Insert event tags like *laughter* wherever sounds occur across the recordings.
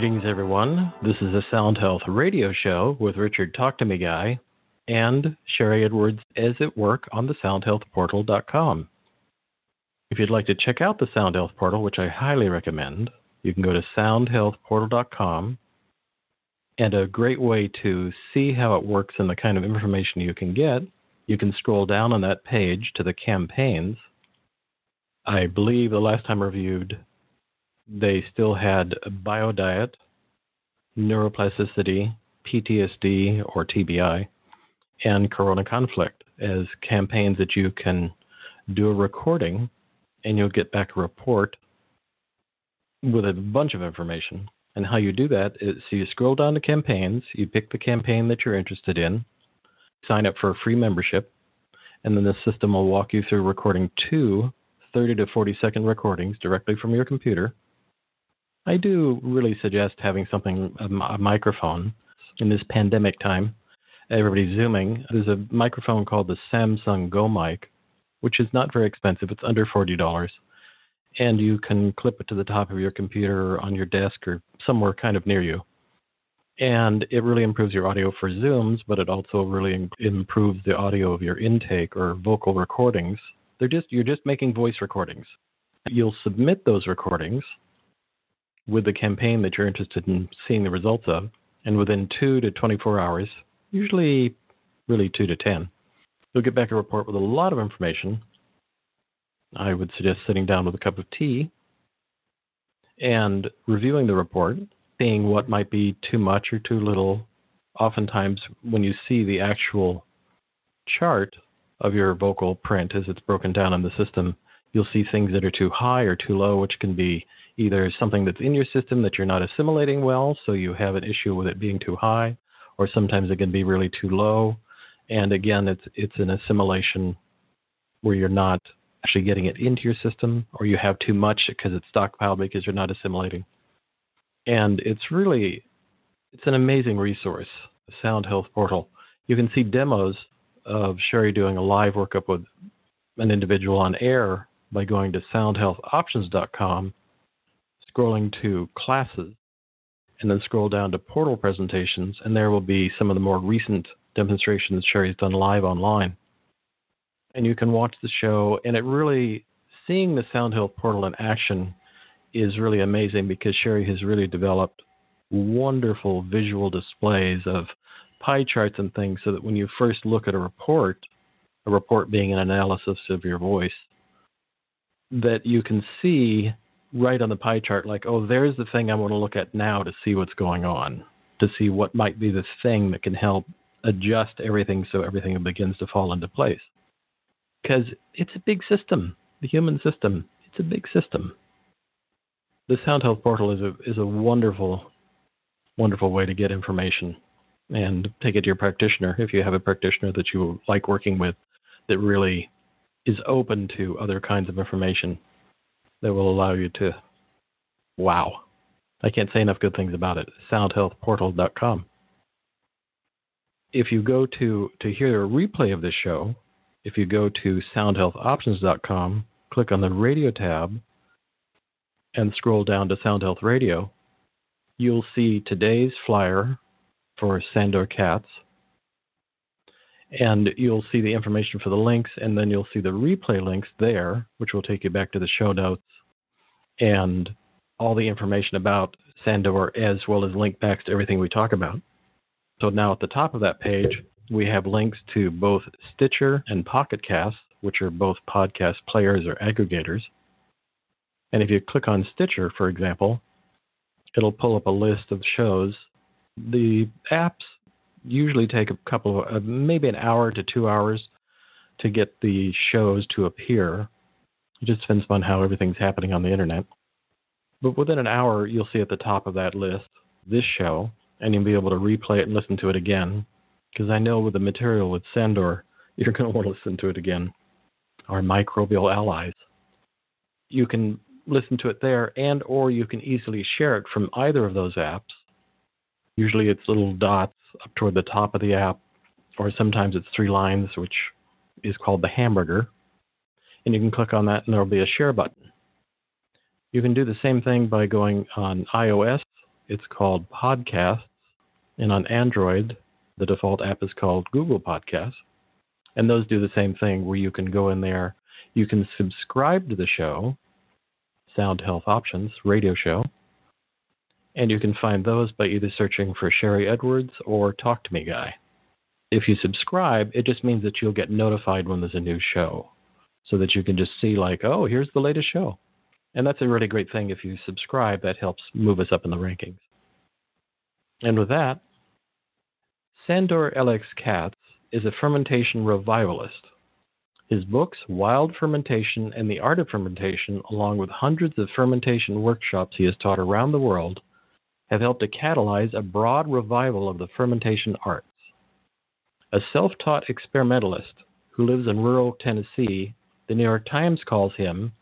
Greetings, everyone. This is a Sound Health radio show with Richard Talk to Me Guy and Sharry Edwards as at work on the soundhealthportal.com. If you'd like to check out the Sound Health Portal, which I highly recommend, you can go to soundhealthportal.com. And a great way to see how it works and the kind of information you can get, you can scroll down on that page to the campaigns. I believe the last time I reviewed, they still had biodiet, neuroplasticity, PTSD or TBI, and corona conflict as campaigns that you can do a recording and you'll get back a report with a bunch of information. And how you do that is so you scroll down to campaigns, you pick the campaign that you're interested in, sign up for a free membership, and then the system will walk you through recording two 30 to 40 second recordings directly from your computer. I do really suggest having something, a, microphone, in this pandemic time. Everybody's Zooming. There's a microphone called the Samson Go Mic, which is not very expensive. It's under $40 and you can clip it to the top of your computer or on your desk or somewhere kind of near you. And it really improves your audio for Zooms, but it also really improves the audio of your intake or vocal recordings. They're just you're just making voice recordings. You'll submit those recordings with the campaign that you're interested in seeing the results of, and within 2 to 24 hours, usually really 2 to 10, you'll get back a report with a lot of information I would suggest sitting down with a cup of tea and reviewing the report, seeing what might be too much or too little. Oftentimes, when you see the actual chart of your vocal print as it's broken down in the system, you'll see things that are too high or too low, which can be either something that's in your system that you're not assimilating well, so you have an issue with it being too high, or sometimes it can be really too low. And again, it's it's an assimilation where you're not actually getting it into your system, or you have too much because it's stockpiled because you're not assimilating. And it's really it's an amazing resource, the Sound Health Portal. You can see demos of Sharry doing a live workup with an individual on air by going to soundhealthoptions.com, scrolling to classes, and then scroll down to portal presentations, and there will be some of the more recent demonstrations Sharry's done live online and you can watch the show. And it really, seeing the Sound Health Portal in action is really amazing because Sharry has really developed wonderful visual displays of pie charts and things so that when you first look at a report, a report being an analysis of your voice, that you can see right on the pie chart, like, oh, there's the thing I want to look at now to see what's going on, to see what might be the thing that can help adjust everything so everything begins to fall into place because it's a big system. The human system, it's a big system. The Sound Health Portal is a is a wonderful, wonderful way to get information and take it to your practitioner if you have a practitioner that you like working with that really is open to other kinds of information that will allow you to wow. I can't say enough good things about it. soundhealthportal.com. If you go to to hear a replay of this show, if you go to soundhealthoptions.com, click on the radio tab, and scroll down to Sound Health Radio, you'll see today's flyer for Sandor Katz. And you'll see the information for the links, and then you'll see the replay links there, which will take you back to the show notes and all the information about Sandor, as well as link backs to everything we talk about. So now at the top of that page, we have links to both Stitcher and Pocket Cast, which are both podcast players or aggregators. And if you click on Stitcher, for example, it'll pull up a list of shows. The apps usually take a couple of, uh, maybe an hour to two hours to get the shows to appear. It just depends on how everything's happening on the internet. But within an hour, you'll see at the top of that list this show, and you'll be able to replay it and listen to it again because I know with the material with Sandor, *laughs* you're going to want to listen to it again. Our microbial allies. You can listen to it there, and or you can easily share it from either of those apps. Usually, it's little dots up toward the top of the app, or sometimes it's three lines, which is called the hamburger. And you can click on that, and there'll be a share button. You can do the same thing by going on iOS it's called Podcasts. And on Android, the default app is called Google Podcasts. And those do the same thing where you can go in there, you can subscribe to the show, Sound Health Options radio show, and you can find those by either searching for Sharry Edwards or Talk to Me Guy. If you subscribe, it just means that you'll get notified when there's a new show so that you can just see, like, oh, here's the latest show. And that's a really great thing. If you subscribe, that helps move us up in the rankings. And with that, Sandor Ellix Katz is a fermentation revivalist. His books, Wild Fermentation and the Art of Fermentation, along with hundreds of fermentation workshops he has taught around the world, have helped to catalyze a broad revival of the fermentation arts. A self taught experimentalist who lives in rural Tennessee, the New York Times calls him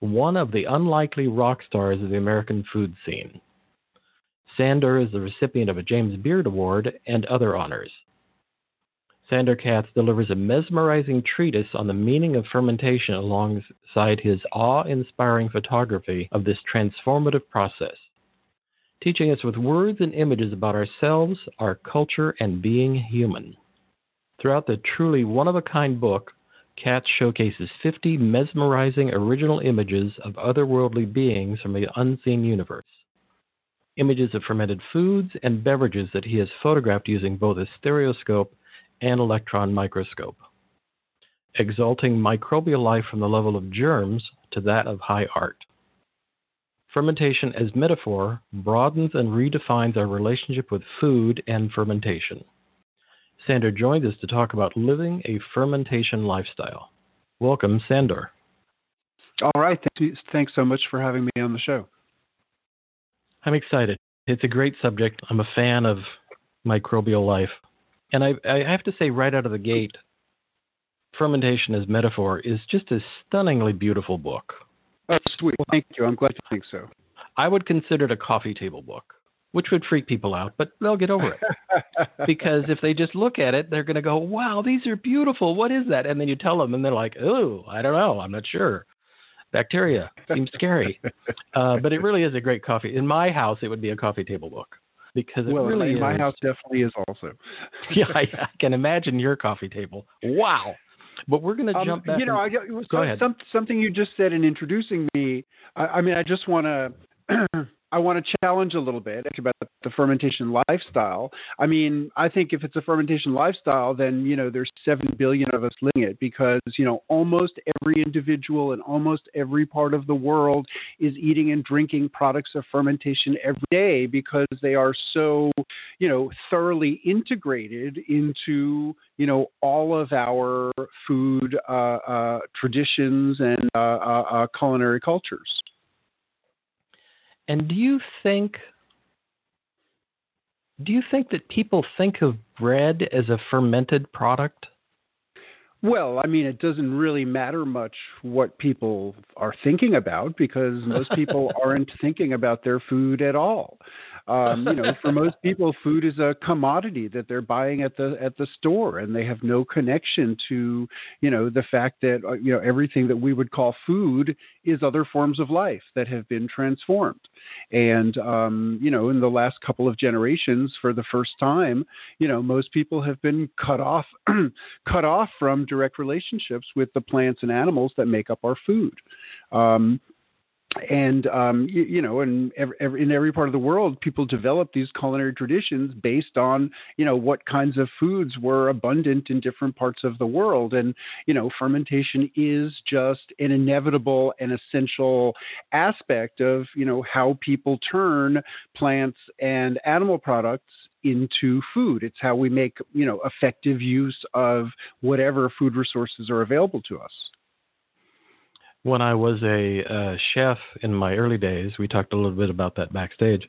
one of the unlikely rock stars of the American food scene. Sandor is the recipient of a James Beard Award and other honors. Sandor Katz delivers a mesmerizing treatise on the meaning of fermentation alongside his awe inspiring photography of this transformative process, teaching us with words and images about ourselves, our culture, and being human. Throughout the truly one of a kind book, Katz showcases 50 mesmerizing original images of otherworldly beings from the unseen universe. Images of fermented foods and beverages that he has photographed using both a stereoscope and electron microscope, exalting microbial life from the level of germs to that of high art. Fermentation as metaphor broadens and redefines our relationship with food and fermentation. Sandor joins us to talk about living a fermentation lifestyle. Welcome, Sandor. All right. Thanks so much for having me on the show. I'm excited. It's a great subject. I'm a fan of microbial life. And I, I have to say, right out of the gate, Fermentation as Metaphor is just a stunningly beautiful book. Oh, sweet. Well, thank you. I'm glad you think so. I would consider it a coffee table book which would freak people out, but they'll get over it. *laughs* because if they just look at it, they're going to go, wow, these are beautiful. What is that? And then you tell them, and they're like, oh, I don't know. I'm not sure. Bacteria seems scary. *laughs* Uh, but it really is a great coffee. In my house, it would be a coffee table book. Because it well, really in is. my house definitely is also. *laughs* yeah, I, I, can imagine your coffee table. Wow. But we're going to um, jump. You know, and, I, go ahead. Some, something you just said in introducing me. I, I mean, I just want *clears throat* to I want to challenge a little bit about the fermentation lifestyle. I mean, I think if it's a fermentation lifestyle, then you know there's seven billion of us living it because you know almost every individual in almost every part of the world is eating and drinking products of fermentation every day because they are so you know thoroughly integrated into you know all of our food uh, uh, traditions and uh, uh, uh culinary cultures. And do you think do you think that people think of bread as a fermented product? Well, I mean, it doesn't really matter much what people are thinking about because most people *laughs* aren't thinking about their food at all. Um, you know, for most people, food is a commodity that they're buying at the at the store, and they have no connection to you know the fact that uh, you know everything that we would call food is other forms of life that have been transformed. And um, you know, in the last couple of generations, for the first time, you know, most people have been cut off *clears throat* cut off from direct relationships with the plants and animals that make up our food. Um, and um, you, you, know, in every, in every part of the world, people develop these culinary traditions based on you know what kinds of foods were abundant in different parts of the world, and you know, fermentation is just an inevitable and essential aspect of you know how people turn plants and animal products into food. It's how we make you know effective use of whatever food resources are available to us when I was a uh, chef in my early days, we talked a little bit about that backstage.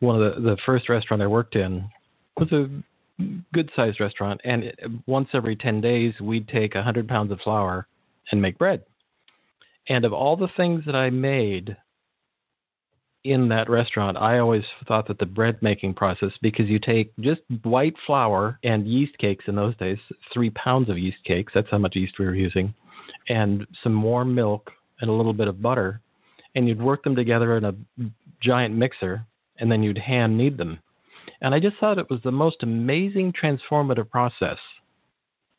One of the, the first restaurant I worked in was a good sized restaurant, and it, once every 10 days, we'd take a 100 pounds of flour and make bread. And of all the things that I made in that restaurant, I always thought that the bread making process, because you take just white flour and yeast cakes in those days, three pounds of yeast cakes, that's how much yeast we were using and some warm milk and a little bit of butter, and you'd work them together in a giant mixer, and then you'd hand knead them. And I just thought it was the most amazing transformative process.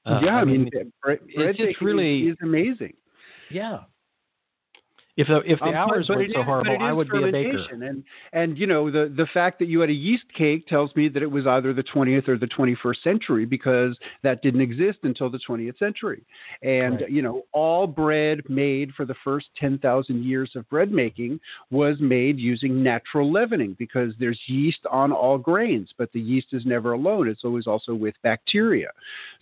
Uh, yeah, I mean, I mean bread, it's just really is amazing. Yeah, if the, if the um, hours weren't so horrible, I would be a baker. And and you know the the fact that you had a yeast cake tells me that it was either the 20th or the 21st century because that didn't exist until the 20th century. And right. you know all bread made for the first 10,000 years of bread making was made using natural leavening because there's yeast on all grains, but the yeast is never alone. It's always also with bacteria.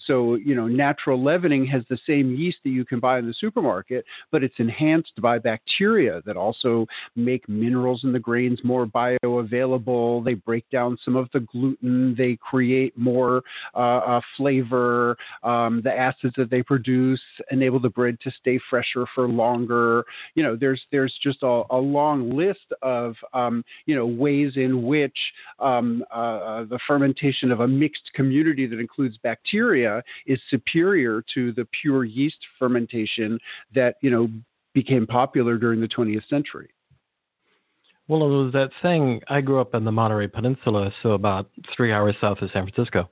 So you know natural leavening has the same yeast that you can buy in the supermarket, but it's enhanced by bacteria bacteria that also make minerals in the grains more bioavailable. They break down some of the gluten. They create more uh, uh, flavor. Um, the acids that they produce enable the bread to stay fresher for longer. You know, there's there's just a, a long list of um, you know ways in which um, uh, uh the fermentation of a mixed community that includes bacteria is superior to the pure yeast fermentation that you know became popular during the 20th century. Well, it was that thing. I grew up in the Monterey Peninsula, so about three hours south of San Francisco.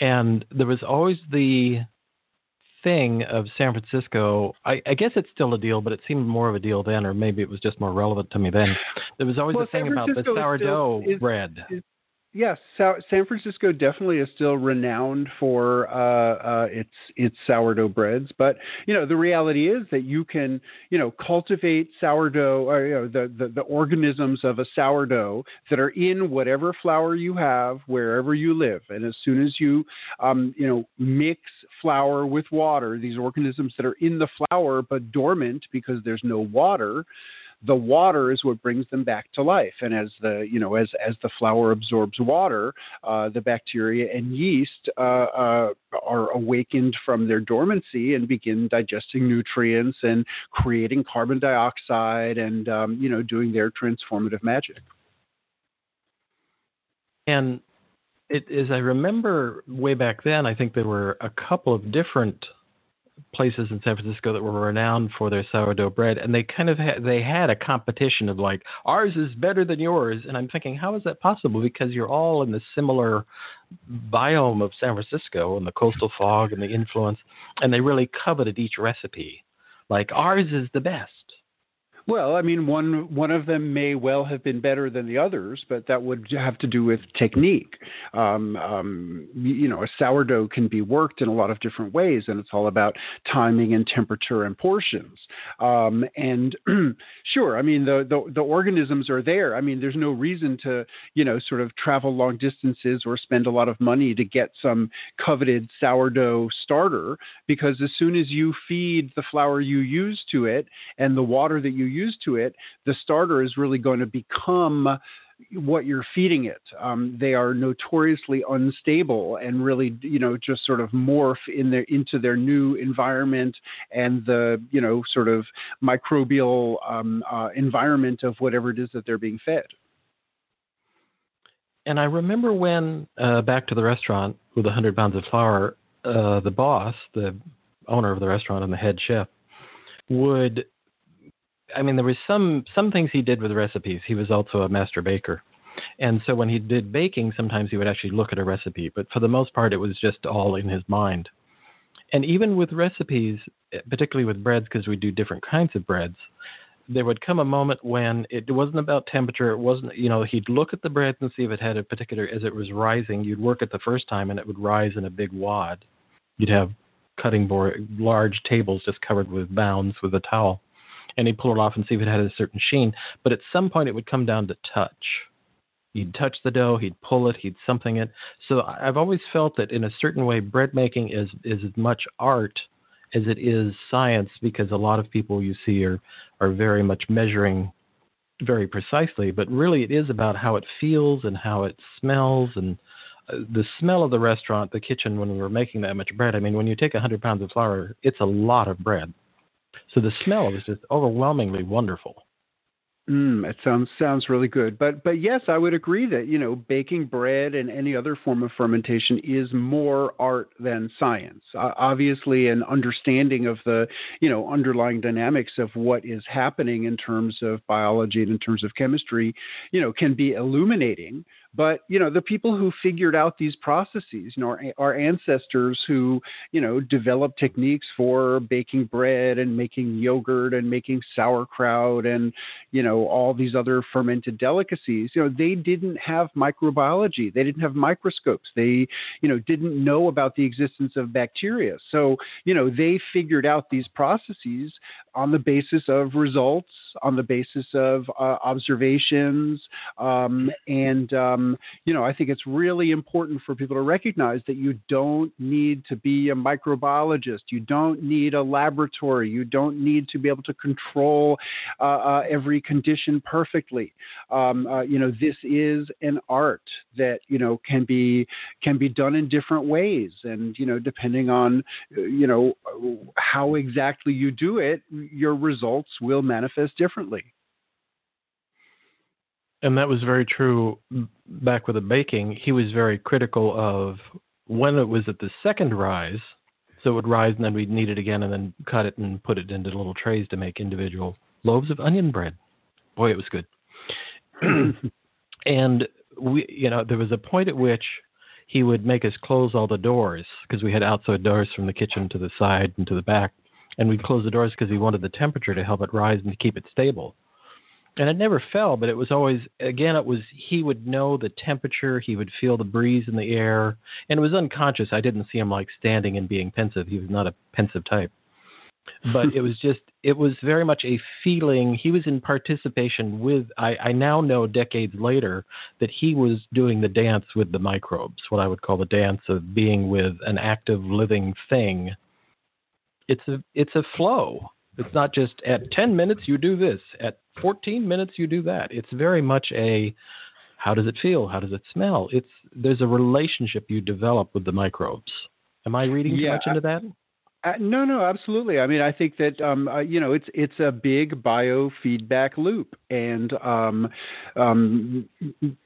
And there was always the thing of San Francisco. I, I, guess it's still a deal, but it seemed more of a deal then, or maybe it was just more relevant to me then. There was always well, the thing about the sourdough is, bread. Is, yes, San Francisco definitely is still renowned for uh, uh, its its sourdough breads. But you know, the reality is that you can you know cultivate sourdough or you know, the, the the organisms of a sourdough that are in whatever flour you have wherever you live. And as soon as you um, you know mix flour with water, these organisms that are in the flour but dormant because there's no water the water is what brings them back to life. And as the you know as as the flour absorbs water, uh, the bacteria and yeast uh, uh, are awakened from their dormancy and begin digesting nutrients and creating carbon dioxide and um, you know doing their transformative magic. And it, as I remember way back then, I think there were a couple of different places in San Francisco that were renowned for their sourdough bread, and they kind of had, they had a competition of like ours is better than yours, and I'm thinking how is that possible? Because you're all in the similar biome of San Francisco and the coastal fog and the influence, and they really coveted each recipe. Like ours is the best. Well, I mean, one one of them may well have been better than the others, but that would have to do with technique. Um, um, you know, a sourdough can be worked in a lot of different ways, and it's all about timing and temperature and portions. Um, and *clears throat* sure, I mean, the, the the organisms are there. I mean, there's no reason to you know sort of travel long distances or spend a lot of money to get some coveted sourdough starter because as soon as you feed the flour you use to it and the water that you used to it, the starter is really going to become what you're feeding it. Um, they are notoriously unstable and really, you know, just sort of morph in their into their new environment and the, you know, sort of microbial um, uh, environment of whatever it is that they're being fed. And I remember when uh, back to the restaurant with a hundred pounds of flour, uh, the boss, the owner of the restaurant and the head chef, would I mean, there was some some things he did with recipes. He was also a master baker, and so when he did baking, sometimes he would actually look at a recipe. But for the most part, it was just all in his mind. And even with recipes, eh, particularly with breads, because we do different kinds of breads, there would come a moment when it wasn't about temperature. It wasn't, you know, he'd look at the bread and see if it had a particular, as it was rising, you'd work it the first time and it would rise in a big wad. You'd have cutting board, large tables just covered with bounds with a towel and he'd pull it off and see if it had a certain sheen. But at some point, it would come down to touch. He'd touch the dough, he'd pull it, he'd something it. So I've always felt that in a certain way, bread making is is as much art as it is science because a lot of people you see are are very much measuring very precisely, but really it is about how it feels and how it smells and uh, the smell of the restaurant, the kitchen when we were making that much bread. I mean, when you take 100 pounds of flour, it's a lot of bread. So the smell was just overwhelmingly wonderful. Mm, it sounds sounds really good, but but yes, I would agree that you know baking bread and any other form of fermentation is more art than science. Uh, obviously, an understanding of the you know underlying dynamics of what is happening in terms of biology and in terms of chemistry, you know, can be illuminating. But you know, the people who figured out these processes, you know, our, our ancestors who you know developed techniques for baking bread and making yogurt and making sauerkraut and you know all these other fermented delicacies. You know, they didn't have microbiology. They didn't have microscopes. They you know didn't know about the existence of bacteria. So you know, they figured out these processes on the basis of results, on the basis of uh, observations, um, and um, you know, I think it's really important for people to recognize that you don't need to be a microbiologist. You don't need a laboratory. You don't need to be able to control uh, uh, every condition perfectly. Um, uh, you know, this is an art that you know can be can be done in different ways, and you know, depending on you know how exactly you do it, your results will manifest differently and that was very true back with the baking. He was very critical of when it was at the second rise, so it would rise and then we'd knead it again and then cut it and put it into little trays to make individual loaves of onion bread. Boy, it was good. *clears throat* and we, you know, there was a point at which he would make us close all the doors because we had outside doors from the kitchen to the side and to the back, and we'd close the doors because he wanted the temperature to help it rise and to keep it stable and it never fell, but it was always again it was he would know the temperature, he would feel the breeze in the air, and it was unconscious. I didn't see him like standing and being pensive. He was not a pensive type. *laughs* But it was just it was very much a feeling. He was in participation with I, I now know decades later that he was doing the dance with the microbes, what I would call the dance of being with an active living thing. It's a it's a flow it's not just at 10 minutes you do this, at 14 minutes you do that. It's very much a how does it feel? How does it smell? It's there's a relationship you develop with the microbes. Am I reading too yeah, much into that? Uh, no, no, absolutely. I mean, I think that um, uh, you know it's it's a big biofeedback loop, and um, um,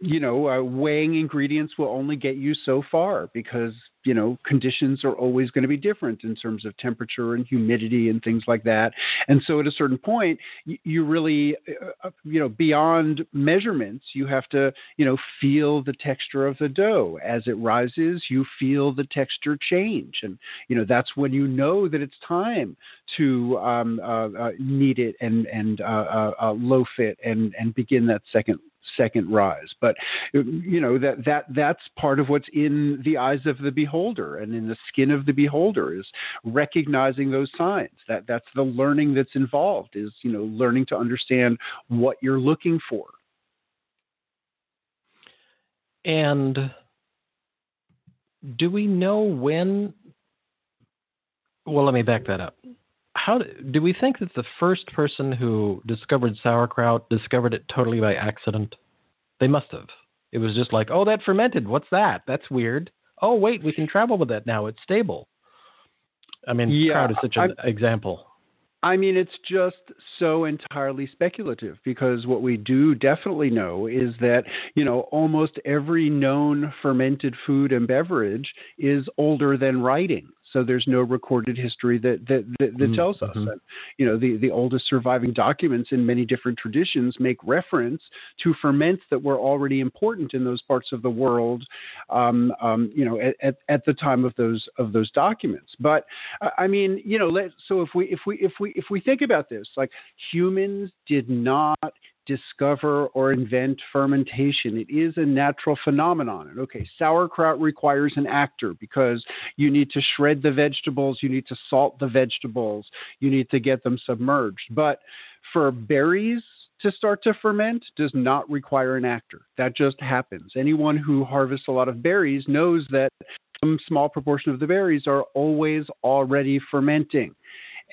you know uh, weighing ingredients will only get you so far because you know conditions are always going to be different in terms of temperature and humidity and things like that. And so at a certain point you, really uh, uh, you know beyond measurements you have to you know feel the texture of the dough. As it rises you feel the texture change. And you know that's when you know that it's time to um, uh, uh, knead it and and uh, uh, loaf it and and begin that second second rise. But you know that that that's part of what's in the eyes of the beholder and in the skin of the beholder is recognizing those signs. That that's the learning that's involved is you know learning to understand what you're looking for. And do we know when? Well, let me back that up how do we think that the first person who discovered sauerkraut discovered it totally by accident? They must have. It was just like, oh, that fermented. What's that? That's weird. Oh, wait, we can travel with that now. It's stable. I mean, yeah, kraut is such an I'm, example. I mean, it's just so entirely speculative because what we do definitely know is that, you know, almost every known fermented food and beverage is older than writing so there's no recorded history that that, that, that mm-hmm. tells us. And, you know, the, the oldest surviving documents in many different traditions make reference to ferments that were already important in those parts of the world, um, um, you know, at, at, at, the time of those of those documents. But I mean, you know, let so if we if we if we if we think about this, like humans did not discover or invent fermentation. It is a natural phenomenon. And okay, sauerkraut requires an actor because you need to shred the vegetables, you need to salt the vegetables, you need to get them submerged. But for berries, to start to ferment does not require an actor. That just happens. Anyone who harvests a lot of berries knows that some small proportion of the berries are always already fermenting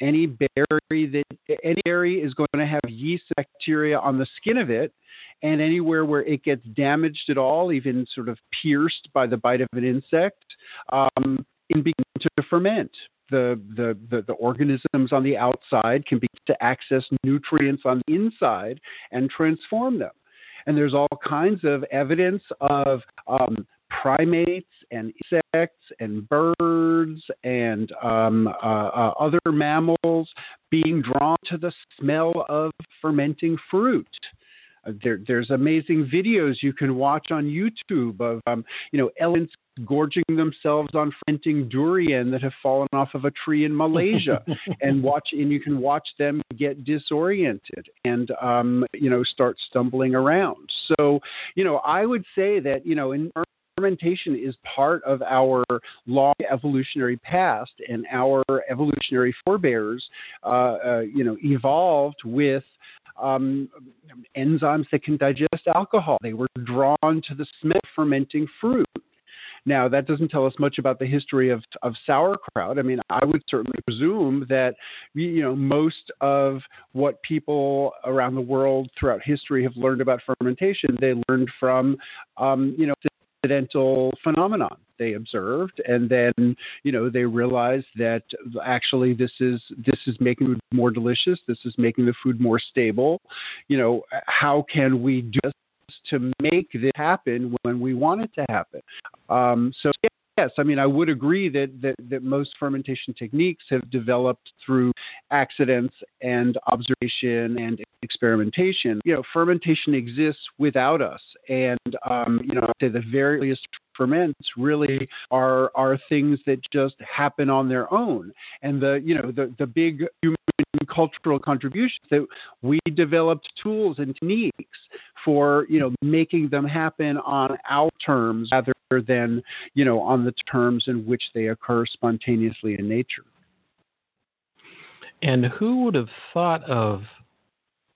any berry that any berry is going to have yeast bacteria on the skin of it and anywhere where it gets damaged at all even sort of pierced by the bite of an insect um, can begin to ferment the, the, the, the organisms on the outside can begin to access nutrients on the inside and transform them. And there's all kinds of evidence of um, primates and insects and birds and um, uh, uh, other mammals being drawn to the smell of fermenting fruit. Uh, there, there's amazing videos you can watch on YouTube of um, you know elephants gorging themselves on fermenting durian that have fallen off of a tree in Malaysia, *laughs* and watch and you can watch them get disoriented and um, you know start stumbling around. So you know I would say that you know in fermentation is part of our long evolutionary past, and our evolutionary forebears, uh, uh, you know, evolved with um, enzymes that can digest alcohol. They were drawn to the smell of fermenting fruit. Now, that doesn't tell us much about the history of, of sauerkraut. I mean, I would certainly presume that, you know, most of what people around the world throughout history have learned about fermentation, they learned from, um, you know, accidental phenomenon they observed and then you know they realized that actually this is this is making food more delicious this is making the food more stable. You know how can we do this to make this happen when we want it to happen? Um, so Yes, I mean I would agree that, that that most fermentation techniques have developed through accidents and observation and experimentation. You know, fermentation exists without us, and um, you know, the various ferments really are are things that just happen on their own. And the you know the the big human cultural contributions that we developed tools and techniques for you know making them happen on our terms rather than you know on the terms in which they occur spontaneously in nature. And who would have thought of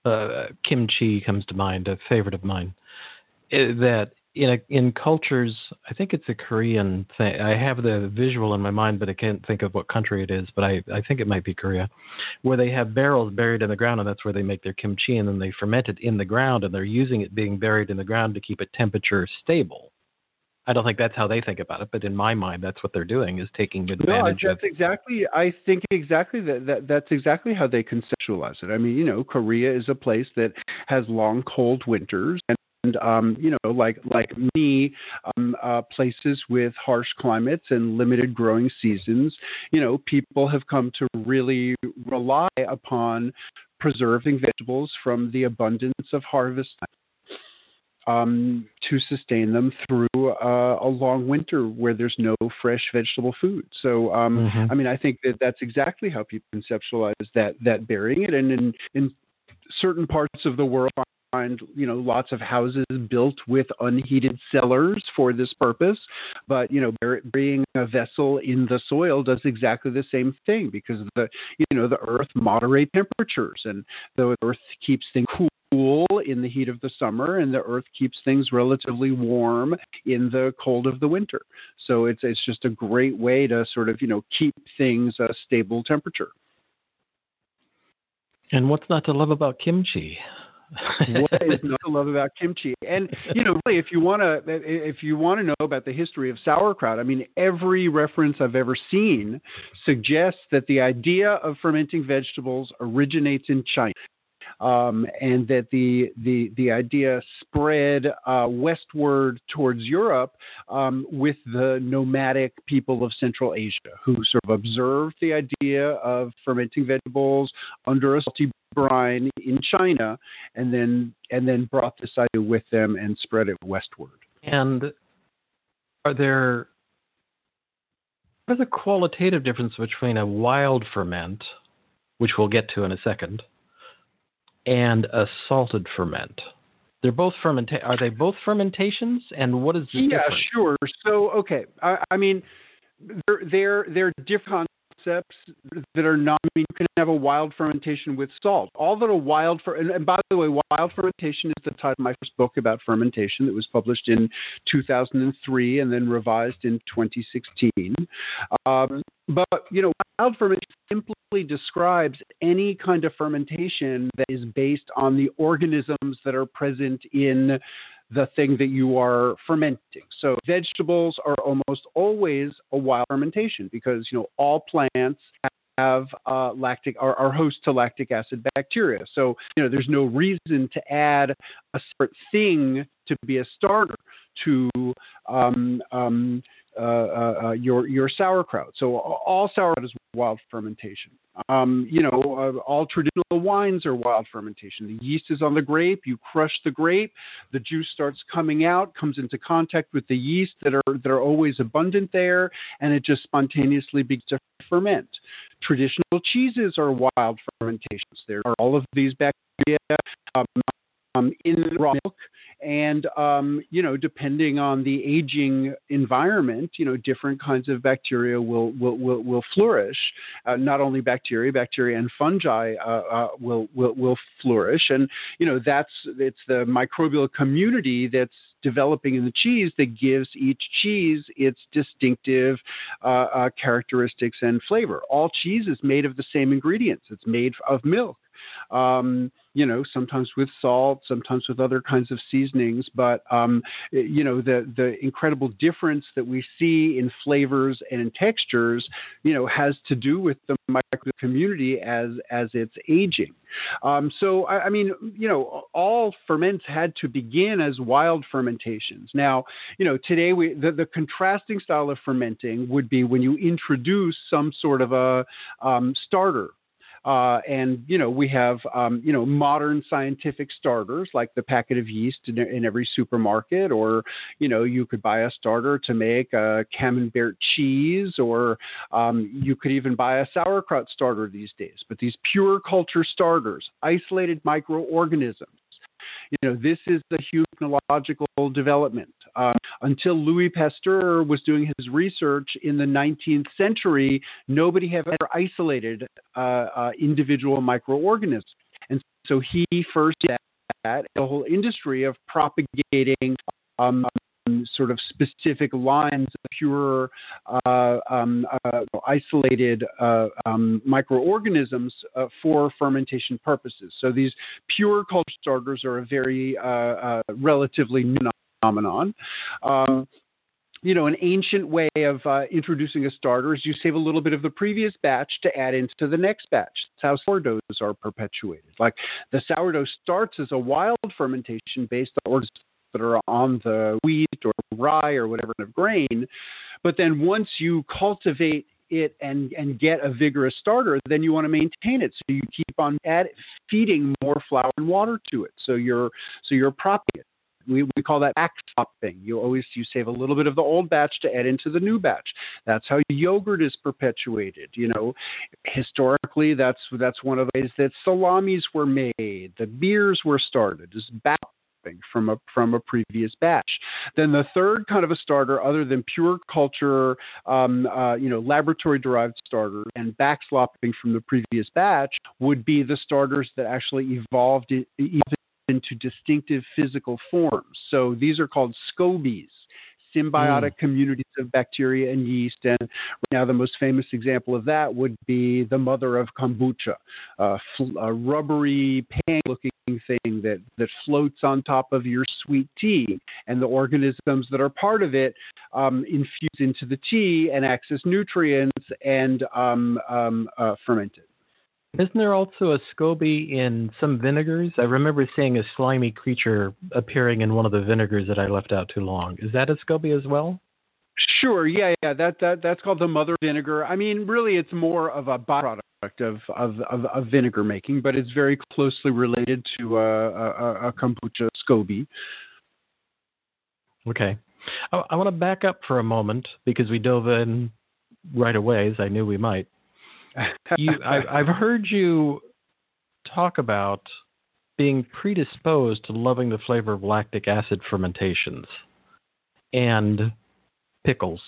uh, kimchi comes to mind, a favorite of mine, eh, that in a, in cultures, I think it's a Korean thing. I have the visual in my mind, but I can't think of what country it is. But I, I think it might be Korea, where they have barrels buried in the ground, and that's where they make their kimchi, and then they ferment it in the ground, and they're using it being buried in the ground to keep it temperature stable. I don't think that's how they think about it, but in my mind, that's what they're doing is taking advantage no, that's of. exactly. I think exactly that, that. That's exactly how they conceptualize it. I mean, you know, Korea is a place that has long, cold winters, and and um, you know, like like many um, uh, places with harsh climates and limited growing seasons, you know, people have come to really rely upon preserving vegetables from the abundance of harvest um, to sustain them through uh, a long winter where there's no fresh vegetable food. So, um, mm-hmm. I mean, I think that that's exactly how people conceptualize that that burying it, and in in certain parts of the world. Find you know lots of houses built with unheated cellars for this purpose, but you know burying a vessel in the soil does exactly the same thing because the you know the earth moderate temperatures and the earth keeps things cool cool in the heat of the summer, and the earth keeps things relatively warm in the cold of the winter. So it's it's just a great way to sort of you know keep things a stable temperature. And what's not to love about kimchi? What is not to love about kimchi? And you know, really, if you want to, if you want to know about the history of sauerkraut, I mean, every reference I've ever seen suggests that the idea of fermenting vegetables originates in China um, and that the the the idea spread uh, westward towards Europe um, with the nomadic people of Central Asia, who sort of observed the idea of fermenting vegetables under a salty brine in China, and then and then brought this idea with them and spread it westward. And are there are the qualitative difference between a wild ferment, which we'll get to in a second, and a salted ferment. They're both fermenta- Are they both fermentations? And what is the yeah, difference? sure. So okay, I, I mean, they're they're they're different concepts that are not. I mean, you can have a wild fermentation with salt. All that a wild fer- and, and by the way, wild fermentation is the title of my first book about fermentation that was published in 2003 and then revised in 2016. Um, but you know, wild fermentation simply describes any kind of fermentation that is based on the organisms that are present in the thing that you are fermenting. So vegetables are almost always a wild fermentation because you know all plants have uh, lactic are, are host to lactic acid bacteria. So you know there's no reason to add a separate thing to be a starter to um, um, uh, uh, uh, your your sauerkraut. So all sauerkraut is wild fermentation. Um, you know, uh, all traditional wines are wild fermentation. The yeast is on the grape. You crush the grape, the juice starts coming out, comes into contact with the yeast that are that are always abundant there, and it just spontaneously begins to ferment. Traditional cheeses are wild fermentations. There are all of these bacteria um, um, in raw milk. And um, you know depending on the aging environment you know different kinds of bacteria will will will, will flourish. Uh, not only bacteria bacteria and fungi uh, uh, will, will will flourish. And you know that's it's the microbial community that's developing in the cheese that gives each cheese its distinctive uh, uh, characteristics and flavor. All cheese is made of the same ingredients. It's made of milk um, you know, sometimes with salt, sometimes with other kinds of seasonings. But um, you know, the the incredible difference that we see in flavors and in textures, you know, has to do with the micro community as as it's aging. Um, so I, I, mean, you know, all ferments had to begin as wild fermentations. Now, you know, today we the, the contrasting style of fermenting would be when you introduce some sort of a um, starter uh, and you know we have um, you know modern scientific starters like the packet of yeast in, in, every supermarket, or you know you could buy a starter to make a camembert cheese, or um, you could even buy a sauerkraut starter these days. But these pure culture starters, isolated microorganisms, you know, this is the huge technological development. Uh, until Louis Pasteur was doing his research in the 19th century, nobody had ever isolated uh, uh, individual microorganisms. And so he first did that, the whole industry of propagating um, sort of specific lines of pure uh, um, uh, isolated uh, um, microorganisms uh, for fermentation purposes. So these pure culture starters are a very uh, uh, relatively new phenomenon. Um, you know, an ancient way of uh, introducing a starter is you save a little bit of the previous batch to add into the next batch. That's how sourdoughs are perpetuated. Like the sourdough starts as a wild fermentation based on that are on the wheat or rye or whatever kind of grain. But then once you cultivate it and and get a vigorous starter, then you want to maintain it. So you keep on add, feeding more flour and water to it. So you're so you're propping it. We, we call that back swapping. You always you save a little bit of the old batch to add into the new batch. That's how yogurt is perpetuated. You know, historically, that's that's one of the ways that salamis were made. The beers were started. Is back from a from a previous batch. Then the third kind of a starter, other than pure culture, um, uh, you know, laboratory derived starter and backslopping from the previous batch, would be the starters that actually evolved into distinctive physical forms. So these are called SCOBYs symbiotic mm. communities of bacteria and yeast. And right now, the most famous example of that would be the mother of kombucha, a, a rubbery, pan-looking thing that, that floats on top of your sweet tea. And the organisms that are part of it um, infuse into the tea and access nutrients and um, um, uh, ferment it. Isn't there also a SCOBY in some vinegars? I remember seeing a slimy creature appearing in one of the vinegars that I left out too long. Is that a SCOBY as well? Sure. Yeah, yeah. That that that's called the mother vinegar. I mean, really, it's more of a byproduct of of, of, of vinegar making, but it's very closely related to a, a, a kombucha SCOBY. Okay. I, I want to back up for a moment because we dove in right away, as I knew we might you, *laughs* I, I've heard you talk about being predisposed to loving the flavor of lactic acid fermentations and pickles.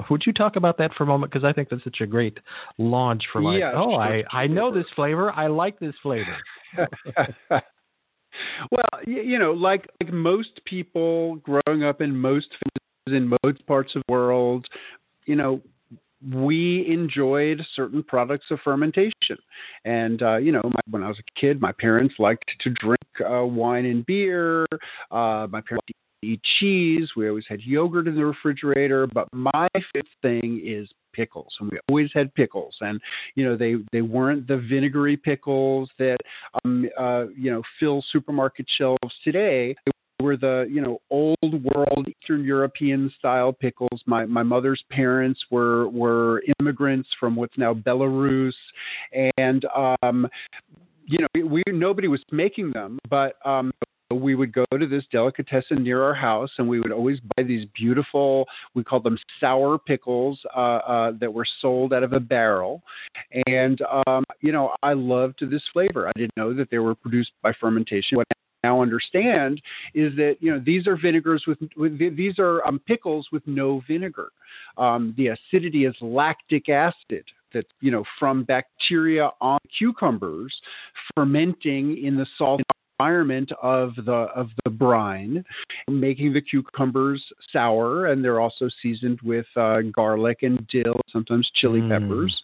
*laughs* Would you talk about that for a moment? Because I think that's such a great launch for like, yeah, oh, sure, I, I know this flavor. I like this flavor. *laughs* well, you know, like like most people growing up in most in most parts of the world, you know, we enjoyed certain products of fermentation. And, uh, you know, my, when I was a kid, my parents liked to drink uh, wine and beer. Uh, my parents eat cheese. We always had yogurt in the refrigerator. But my fifth thing is pickles and we always had pickles and you know they they weren't the vinegary pickles that um uh you know fill supermarket shelves today They were the you know old world Eastern European style pickles. My my mother's parents were were immigrants from what's now Belarus, and um, you know we nobody was making them, but um, we would go to this delicatessen near our house and we would always buy these beautiful we called them sour pickles uh, uh, that were sold out of a barrel. And um, you know i loved this flavor. I didn't know that they were produced by fermentation. What I now understand is that you know these are vinegars with, with these are um, pickles with no vinegar. Um, the acidity is lactic acid that you know from bacteria on cucumbers fermenting in the salt environment of the of the brine, making the cucumbers sour, and they're also seasoned with uh, garlic and dill, sometimes chili mm. peppers.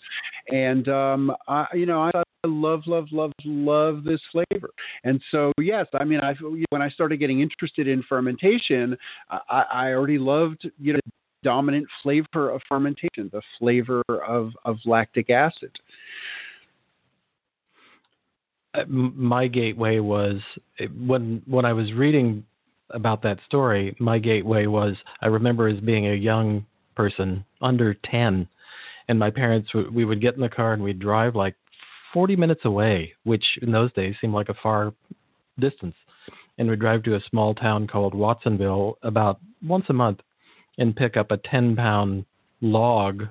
And um, I, you know, I love, love, love, love this flavor. And so, yes, I mean, I when I started getting interested in fermentation, I, I already loved you know dominant flavor of fermentation, the flavor of of lactic acid. Uh, my gateway was when when I was reading about that story. My gateway was I remember as being a young person under ten, and my parents we would get in the car and we'd drive like 40 minutes away, which in those days seemed like a far distance, and we'd drive to a small town called Watsonville about once a month and pick up a 10 pound log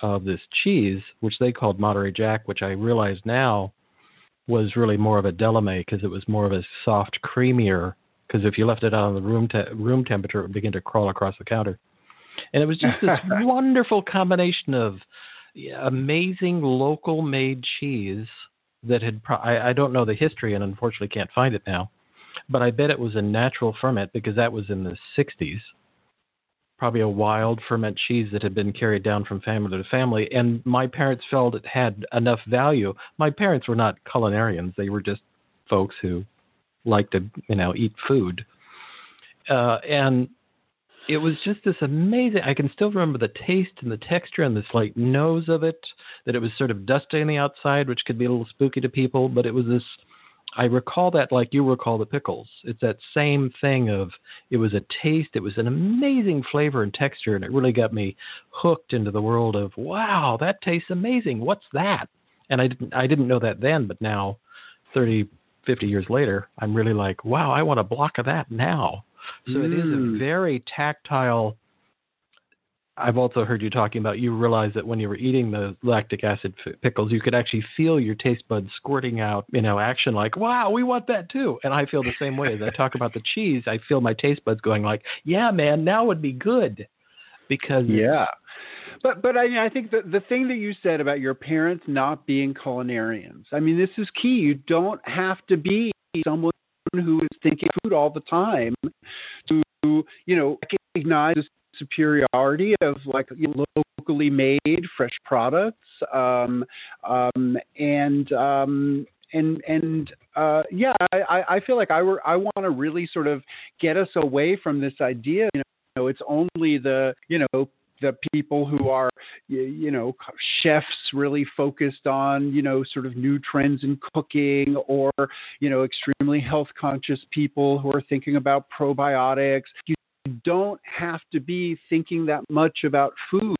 of this cheese, which they called Monterey Jack, which I realize now was really more of a Teleme because it was more of a soft, creamier. Because if you left it out on the room te- room temperature, it would begin to crawl across the counter. And it was just this *laughs* wonderful combination of amazing local made cheese that had. Pro- I, I don't know the history and unfortunately can't find it now, but I bet it was a natural ferment because that was in the 60s probably a wild ferment cheese that had been carried down from family to family. And my parents felt it had enough value. My parents were not culinarians; they were just folks who liked to, you know, eat food. Uh, and it was just this amazing. I can still remember the taste and the texture and the slight nose of it. That it was sort of dusty on the outside, which could be a little spooky to people, but it was this I recall that like you recall the pickles. It's that same thing of it was a taste, it was an amazing flavor and texture, and it really got me hooked into the world of wow, that tastes amazing. What's that? And I didn't I didn't know that then, but now, 30, 50 years later, I'm really like, wow, I want a block of that now. So mm. it is a mm. very tactile I've also heard you talking about you realized that when you were eating the lactic acid f- pickles, you could actually feel your taste buds squirting out, you know, action like, wow, we want that too. And I feel the same way. As I talk about the cheese, I feel my taste buds going like, yeah, man, now would be good. Because. Yeah. But but I mean I think the the thing that you said about your parents not being culinarians, I mean this is key. You don't have to be someone who is thinking food all the time to you know recognize superiority of like locally made fresh products um, um, and um, and and uh, yeah, I, I feel like I were I want to really sort of get us away from this idea. You know, it's only the you know the people who are you know chefs really focused on you know sort of new trends in cooking or you know extremely health conscious people who are thinking about probiotics you don't have to be thinking that much about food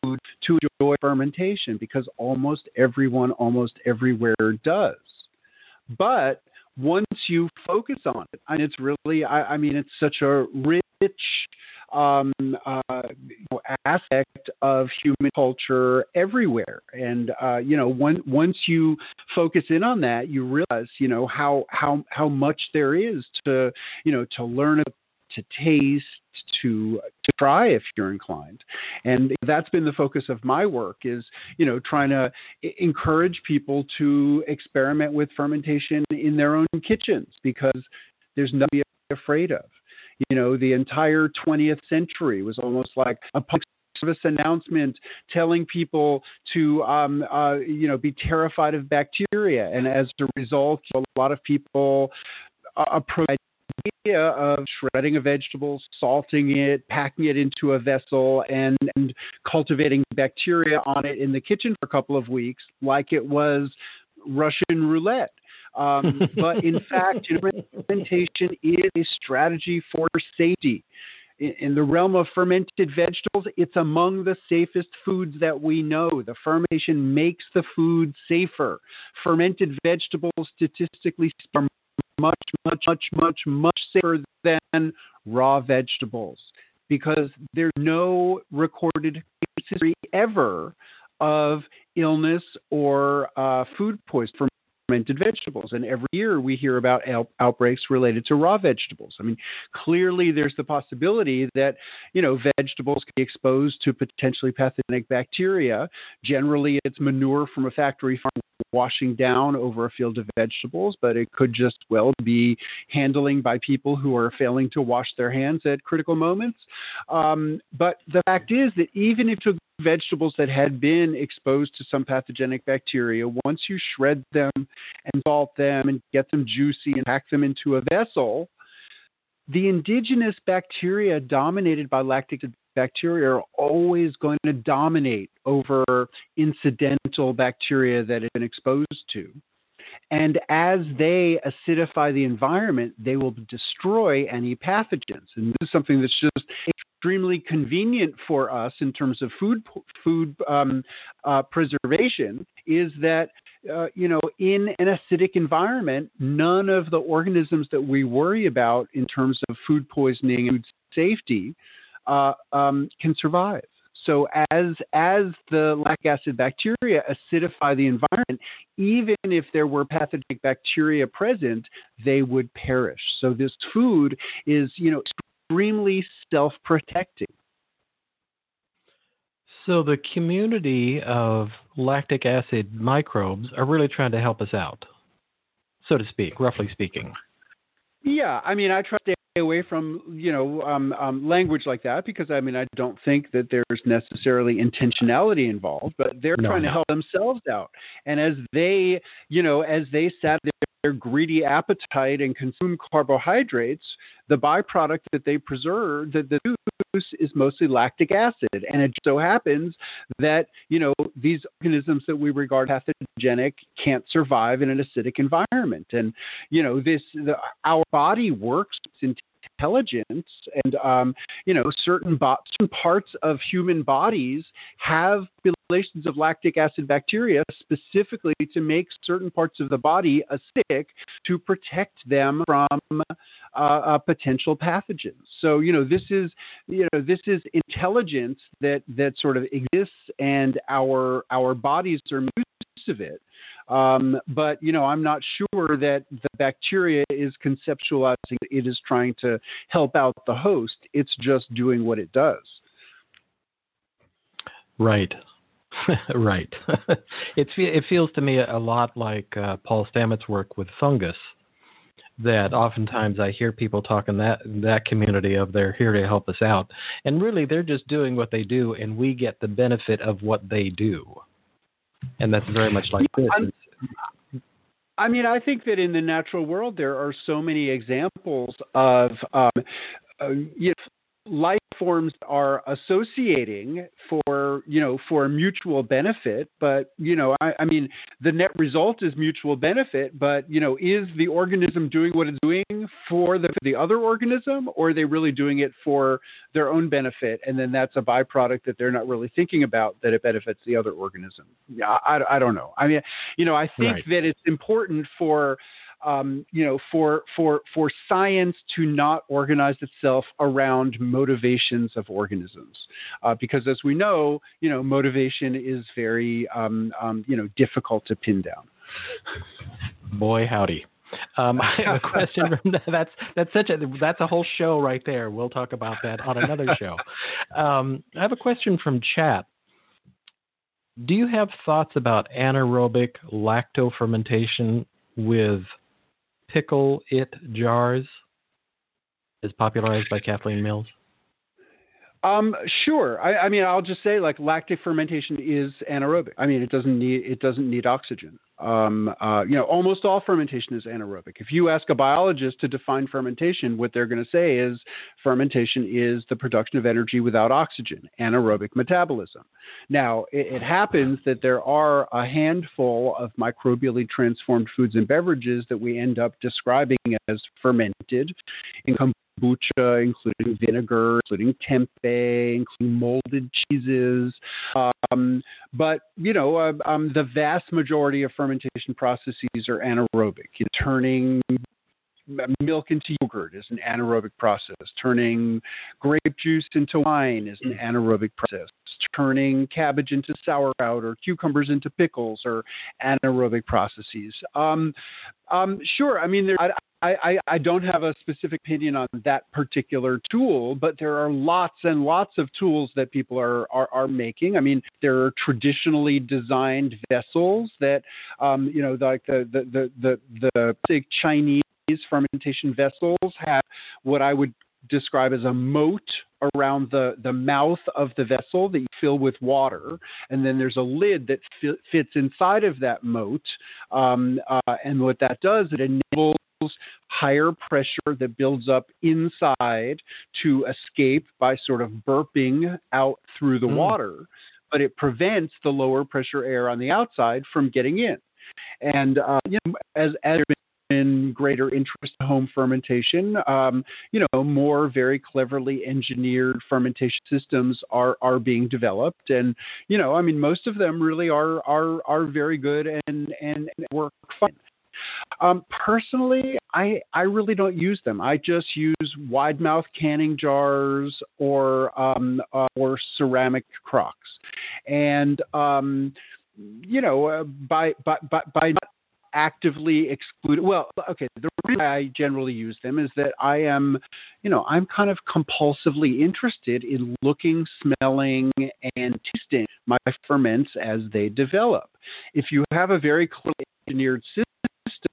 to enjoy fermentation because almost everyone, almost everywhere does. But once you focus on it, and it's really, I, I mean, it's such a rich um, uh, aspect of human culture everywhere. And uh, you know, once you focus in on that, you realize, you know, how how how much there is to you know to learn to taste, to to try if you're inclined. And that's been the focus of my work is, you know, trying to encourage people to experiment with fermentation in their own kitchens because there's nothing to be afraid of. You know, the entire 20th century was almost like a public service announcement telling people to, um, uh, you know, be terrified of bacteria, and as a result, a lot of people uh, approach idea of shredding a vegetable, salting it, packing it into a vessel, and, and cultivating bacteria on it in the kitchen for a couple of weeks, like it was Russian roulette. Um, *laughs* but in fact, fermentation is a strategy for safety. In, in the realm of fermented vegetables, it's among the safest foods that we know. The fermentation makes the food safer. Fermented vegetables, statistically, are much, much, much, much, much safer than raw vegetables because there's no recorded history ever of illness or uh, food poisoning fermented vegetables. And every year we hear about out- outbreaks related to raw vegetables. I mean, clearly there's the possibility that, you know, vegetables can be exposed to potentially pathogenic bacteria. Generally, it's manure from a factory farm washing down over a field of vegetables, but it could just well be handling by people who are failing to wash their hands at critical moments. Um, but the fact is that even if you vegetables that had been exposed to some pathogenic bacteria, once you shred them and salt them and get them juicy and pack them into a vessel, the indigenous bacteria dominated by lactic bacteria are always going to dominate over incidental bacteria that have been exposed to. And as they acidify the environment, they will destroy any pathogens. And this is something that's just extremely convenient for us in terms of food food um, uh, preservation. Is that uh, you know in an acidic environment, none of the organisms that we worry about in terms of food poisoning and food safety uh, um, can survive. So as as the lactic acid bacteria acidify the environment, even if there were pathogenic bacteria present, they would perish. So this food is, you know, extremely self-protecting. So the community of lactic acid microbes are really trying to help us out, so to speak, roughly speaking. Yeah, I mean, I try to stay away from you know um, um, language like that because I mean I don't think that there's necessarily intentionality involved, but they're no, trying no. to help themselves out, and as they you know as they sat their greedy appetite and consume carbohydrates, the byproduct that they preserve that the juice is mostly lactic acid, and it so happens that you know these organisms that we regard pathogenic can't survive in an acidic environment, and you know this the, our body works in intelligence and um, you know certain, bo- certain parts of human bodies have populations of lactic acid bacteria specifically to make certain parts of the body acidic to protect them from uh, uh, potential pathogens. So you know this is you know this is intelligence that that sort of exists, and our our bodies are of it. Um, but you know, I'm not sure that the bacteria is conceptualizing it is trying to help out the host. It's just doing what it does. Right. *laughs* right. *laughs* it it feels to me a lot like uh, Paul Stamets' work with fungus. That oftentimes I hear people talk in that that community of they're here to help us out, and really they're just doing what they do, and we get the benefit of what they do, and that's very much like this. I mean, I think that in the natural world there are so many examples of um, uh, you know, life forms are associating for you know for mutual benefit but you know I, I, mean the net result is mutual benefit but you know is the organism doing what it's doing for the the other organism or are they really doing it for their own benefit and then that's a byproduct that they're not really thinking about that it benefits the other organism yeah i, I don't know i mean you know i think right. that it's important for um, you know, for for for science to not organize itself around motivations of organisms, uh, because as we know, you know, motivation is very um, um, you know difficult to pin down. Boy, howdy. Um, I have a question from that's that's such a that's a whole show right there. We'll talk about that on another show. Um, I have a question from chat. Do you have thoughts about anaerobic lacto fermentation with pickle it jars is popularized by Kathleen Mills? Um, sure. I, I, mean, I'll just say like lactic fermentation is anaerobic. I mean, it doesn't need it doesn't need oxygen. Um, uh, you know, almost all fermentation is anaerobic. If you ask a biologist to define fermentation, what they're going to say is fermentation is the production of energy without oxygen, anaerobic metabolism. Now, it, it happens that there are a handful of microbially transformed foods and beverages that we end up describing as fermented in kombucha, including vinegar, including tempeh, including molded cheeses. Um, but you know, uh, um, the vast majority of fermentation processes are anaerobic. You turning milk into yogurt is an anaerobic process. Turning grape juice into wine is an anaerobic process. Turning cabbage into sauerkraut or cucumbers into pickles are anaerobic processes. Um, um, sure, I mean, there, I, I, I, don't have a specific opinion on that particular tool, but there are lots and lots of tools that people are, are, are making. I mean, there are traditionally designed vessels that, um, you know, like the, the, the, the, the, Chinese fermentation vessels have what I would describe as a moat around the, the mouth of the vessel that you fill with water. And then there's a lid that fi- fits inside of that moat. Um, uh, and what that does, it enables higher pressure that builds up inside to escape by sort of burping out through the mm. water, but it prevents the lower pressure air on the outside from getting in. And uh, you know, as as been greater interest in home fermentation, um, you know, more very cleverly engineered fermentation systems are are being developed, and you know, I mean, most of them really are are are very good and and, and work fine. Um, personally, I, I really don't use them. I just use wide mouth canning jars or um, uh, or ceramic crocks, and um, you know uh, by by by, by not actively exclude. Well, okay. The reason I generally use them is that I am, you know, I'm kind of compulsively interested in looking, smelling, and tasting my ferments as they develop. If you have a very clearly engineered system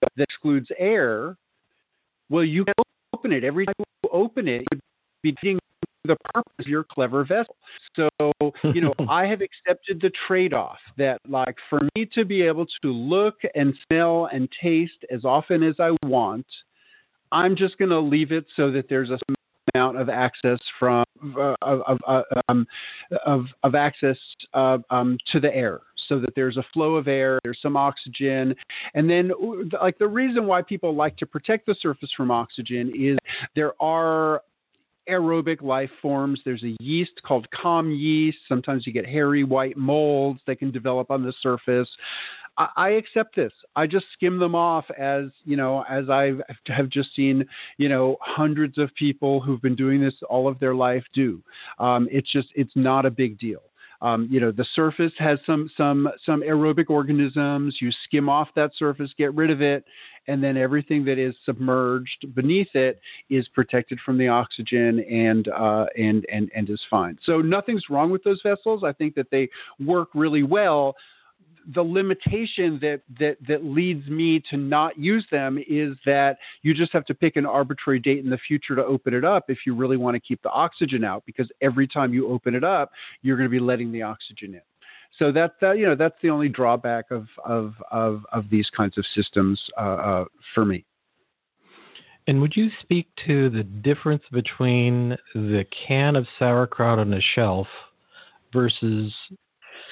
that excludes air, well, you can open it. Every time you open it, you're beating the purpose of your clever vessel. So, you know, *laughs* I have accepted the trade off that, like, for me to be able to look and smell and taste as often as I want, I'm just going to leave it so that there's a amount of access from uh, of, uh, um, of, of access uh, um, to the air so that there's a flow of air there's some oxygen. And then like the reason why people like to protect the surface from oxygen is there are aerobic life forms. There's a yeast called kahm yeast. Sometimes you get hairy white molds that can develop on the surface. I, I accept this. I just skim them off as you know, as I have just seen, you know, hundreds of people who've been doing this all of their life do. Um, it's just it's not a big deal. Um, you know, the surface has some some some aerobic organisms. You skim off that surface, get rid of it, and then everything that is submerged beneath it is protected from the oxygen and uh, and and and is fine. So nothing's wrong with those vessels. I think that they work really well the limitation that that that leads me to not use them is that you just have to pick an arbitrary date in the future to open it up if you really want to keep the oxygen out because every time you open it up you're going to be letting the oxygen in. So that, that you know that's the only drawback of of of, of these kinds of systems uh, uh, for me. And would you speak to the difference between the can of sauerkraut on the shelf versus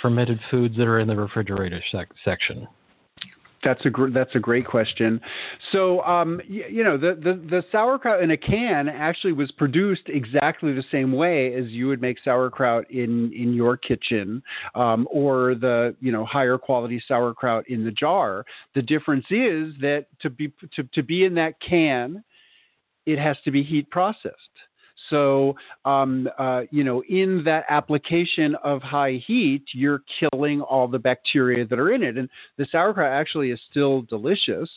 fermented foods that are in the refrigerator sec- section? That's a gr- that's a great question. So um, you, you know the, the the sauerkraut in a can actually was produced exactly the same way as you would make sauerkraut in in your kitchen, um, or the you know higher quality sauerkraut in the jar. The difference is that to be to, to be in that can, it has to be heat processed. So, um, uh, you know, in that application of high heat, you're killing all the bacteria that are in it. And the sauerkraut actually is still delicious.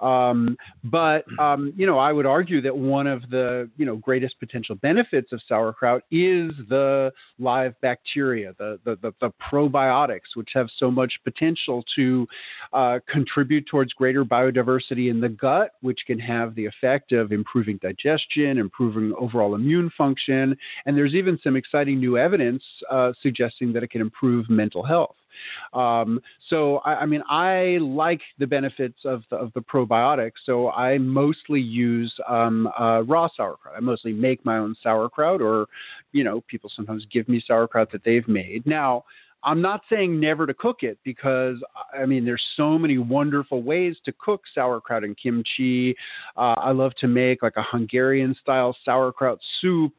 Um, but, um, you know, I would argue that one of the, you know, greatest potential benefits of sauerkraut is the live bacteria, the, the, the, the probiotics, which have so much potential to uh, contribute towards greater biodiversity in the gut, which can have the effect of improving digestion, improving overall immunity immune function, and there's even some exciting new evidence uh, suggesting that it can improve mental health. Um, so, I, I, mean, I like the benefits of the, of the probiotics. So, I mostly use um, uh, raw sauerkraut. I mostly make my own sauerkraut, or, you know, people sometimes give me sauerkraut that they've made. Now, I'm not saying never to cook it because I mean there's so many wonderful ways to cook sauerkraut and kimchi. Uh, I love to make like a Hungarian style sauerkraut soup.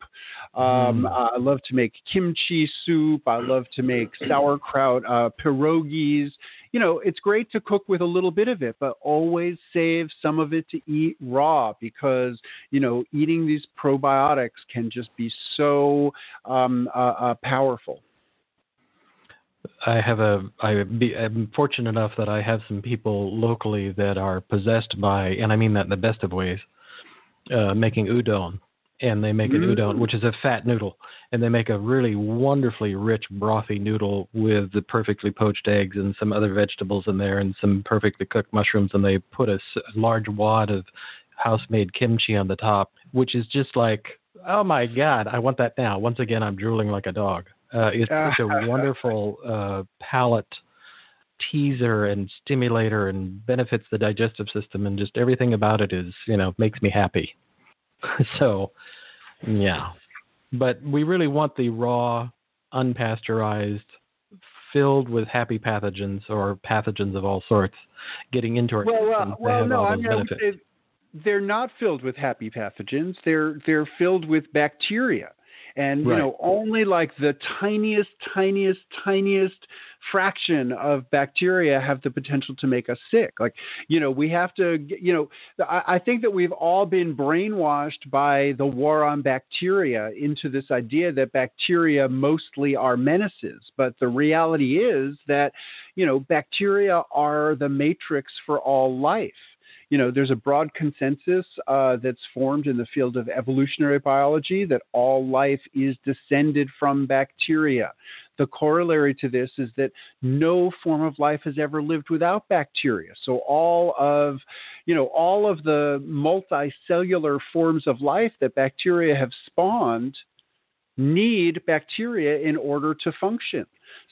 Um, mm. I love to make kimchi soup. I love to make *clears throat* sauerkraut uh, pierogies. You know, it's great to cook with a little bit of it, but always save some of it to eat raw because you know eating these probiotics can just be so um, uh, uh powerful. I have a I be, I'm fortunate enough that I have some people locally that are possessed by, and I mean that in the best of ways, uh, making udon, and they make mm. an udon, which is a fat noodle, and they make a really wonderfully rich brothy noodle with the perfectly poached eggs and some other vegetables in there, and some perfectly cooked mushrooms, and they put a, a large wad of house-made kimchi on the top, which is just like, oh my god, I want that now. Once again, I'm drooling like a dog. Uh, it's *laughs* such a wonderful uh, palate teaser and stimulator and benefits the digestive system and just everything about it is you know makes me happy. *laughs* So yeah. But we really want the raw unpasteurized filled with happy pathogens or pathogens of all sorts getting into our well, uh, well no I mean, they're not filled with happy pathogens. They're they're filled with bacteria and right. you know only like the tiniest tiniest tiniest fraction of bacteria have the potential to make us sick. Like you know we have to you know I, I think that we've all been brainwashed by the war on bacteria into this idea that bacteria mostly are menaces. But the reality is that you know bacteria are the matrix for all life you know, there's a broad consensus uh, that's formed in the field of evolutionary biology that all life is descended from bacteria. The corollary to this is that no form of life has ever lived without bacteria. So all of, you know, all of the multicellular forms of life that bacteria have spawned need bacteria in order to function.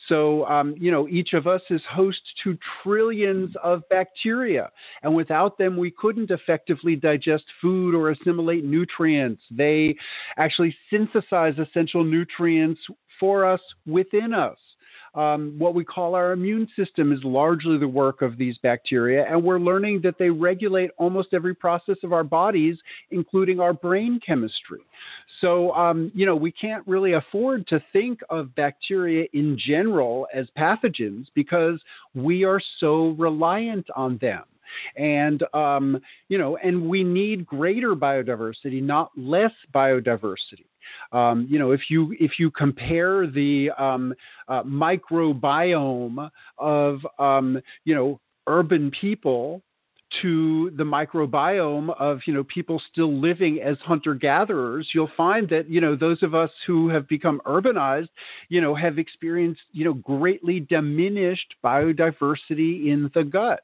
So, um, you know, each of us is host to trillions of bacteria. And without them, we couldn't effectively digest food or assimilate nutrients. They actually synthesize essential nutrients for us within us um, what we call our immune system is largely the work of these bacteria, and we're learning that they regulate almost every process of our bodies, including our brain chemistry. So, um, you know, we can't really afford to think of bacteria in general as pathogens because we are so reliant on them and um, you know and we need greater biodiversity not less biodiversity. Um, you know, if you if you compare the um, uh, microbiome of um, you know urban people to the microbiome of you know people still living as hunter gatherers you'll find that you know those of us who have become urbanized you know have experienced you know greatly diminished biodiversity in the gut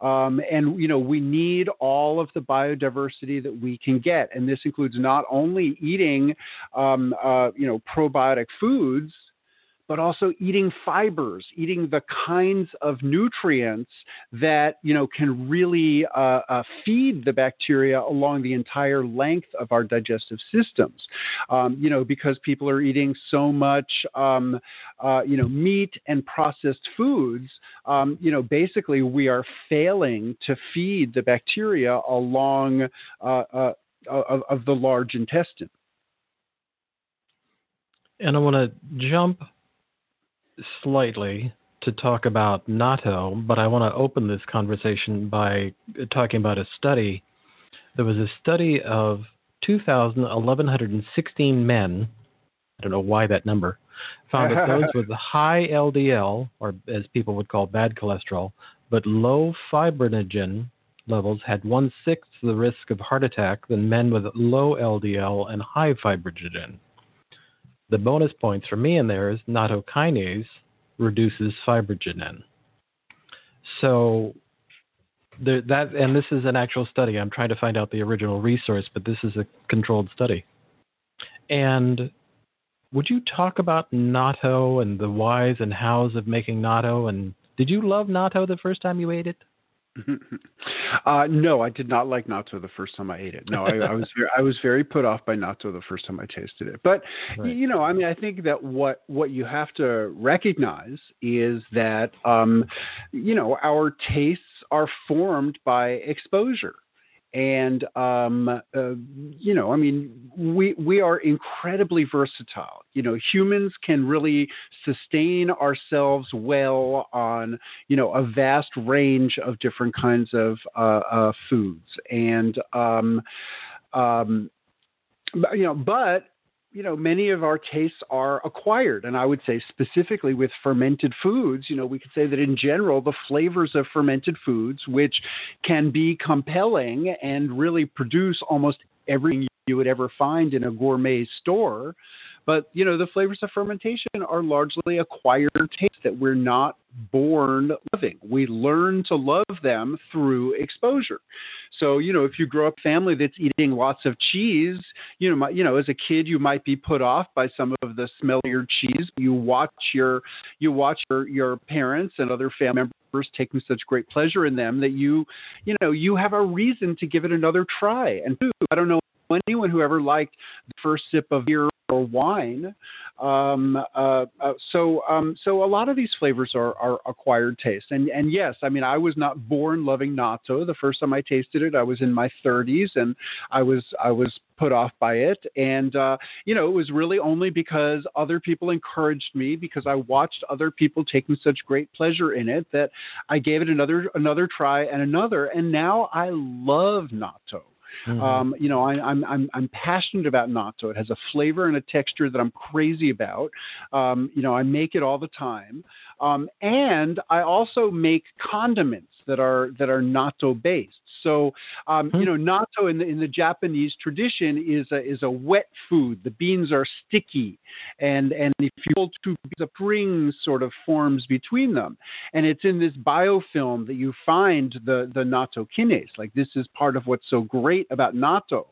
um, and you know we need all of the biodiversity that we can get, and this includes not only eating um, uh, you know probiotic foods, but also eating fibers, eating the kinds of nutrients that you know can really uh, uh, feed the bacteria along the entire length of our digestive systems. Um, you know, because people are eating so much, um, uh, you know, meat and processed foods. Um, you know, basically we are failing to feed the bacteria along uh, uh, of, of the large intestine. And I want to jump slightly to talk about natto, but I want to open this conversation by talking about a study. There was a study of 2,116 men. I don't know why that number. Found that those with *laughs* high LDL, or as people would call bad cholesterol, but low fibrinogen levels had one sixth the risk of heart attack than men with low LDL and high fibrinogen. The bonus points for me in there is nattokinase reduces fibrinogen. So there, that, and this is an actual study. I'm trying to find out the original resource, but this is a controlled study. And would you talk about natto and the whys and hows of making natto? And did you love natto the first time you ate it? *laughs* Uh, no, I did not like natto the first time I ate it. No, I, I was very, I was very put off by natto the first time I tasted it. But right. you know, I mean, I think that what what you have to recognize is that um, you know our tastes are formed by exposure and um, uh, you know, I mean, we we are incredibly versatile. You know, humans can really sustain ourselves well on you know a vast range of different kinds of uh, uh, foods, and um, um, you know, but you know, many of our tastes are acquired. And I would say specifically with fermented foods, you know, we could say that in general, the flavors of fermented foods, which can be compelling and really produce almost everything you would ever find in a gourmet store, but you know, the flavors of fermentation are largely acquired tastes that we're not born loving. We learn to love them through exposure. So, you know, if you grow up family that's eating lots of cheese, you know, you know, as a kid you might be put off by some of the smellier cheese. You watch your you watch your, your parents and other family members taking such great pleasure in them that you, you know, you have a reason to give it another try. And I don't know anyone who ever liked the first sip of beer or wine. Um, uh, uh, so, um, so a lot of these flavors are, are acquired taste. And, and yes, I mean, I was not born loving natto. The first time I tasted it, I was in my 30s, and I was I was put off by it. And uh, you know, it was really only because other people encouraged me, because I watched other people taking such great pleasure in it, that I gave it another another try and another. And now I love natto. Mm-hmm. Um, you know, I, am I'm, I'm I'm passionate about natto. It has a flavor and a texture that I'm crazy about. Um, you know, I make it all the time, um, and I also make condiments that are that are natto based. So um, mm-hmm. you know, natto in the in the Japanese tradition is a is a wet food. The beans are sticky, and and if you pull two the spring sort of forms between them, and it's in this biofilm that you find the the natto kinase. Like this is part of what's so great about natto.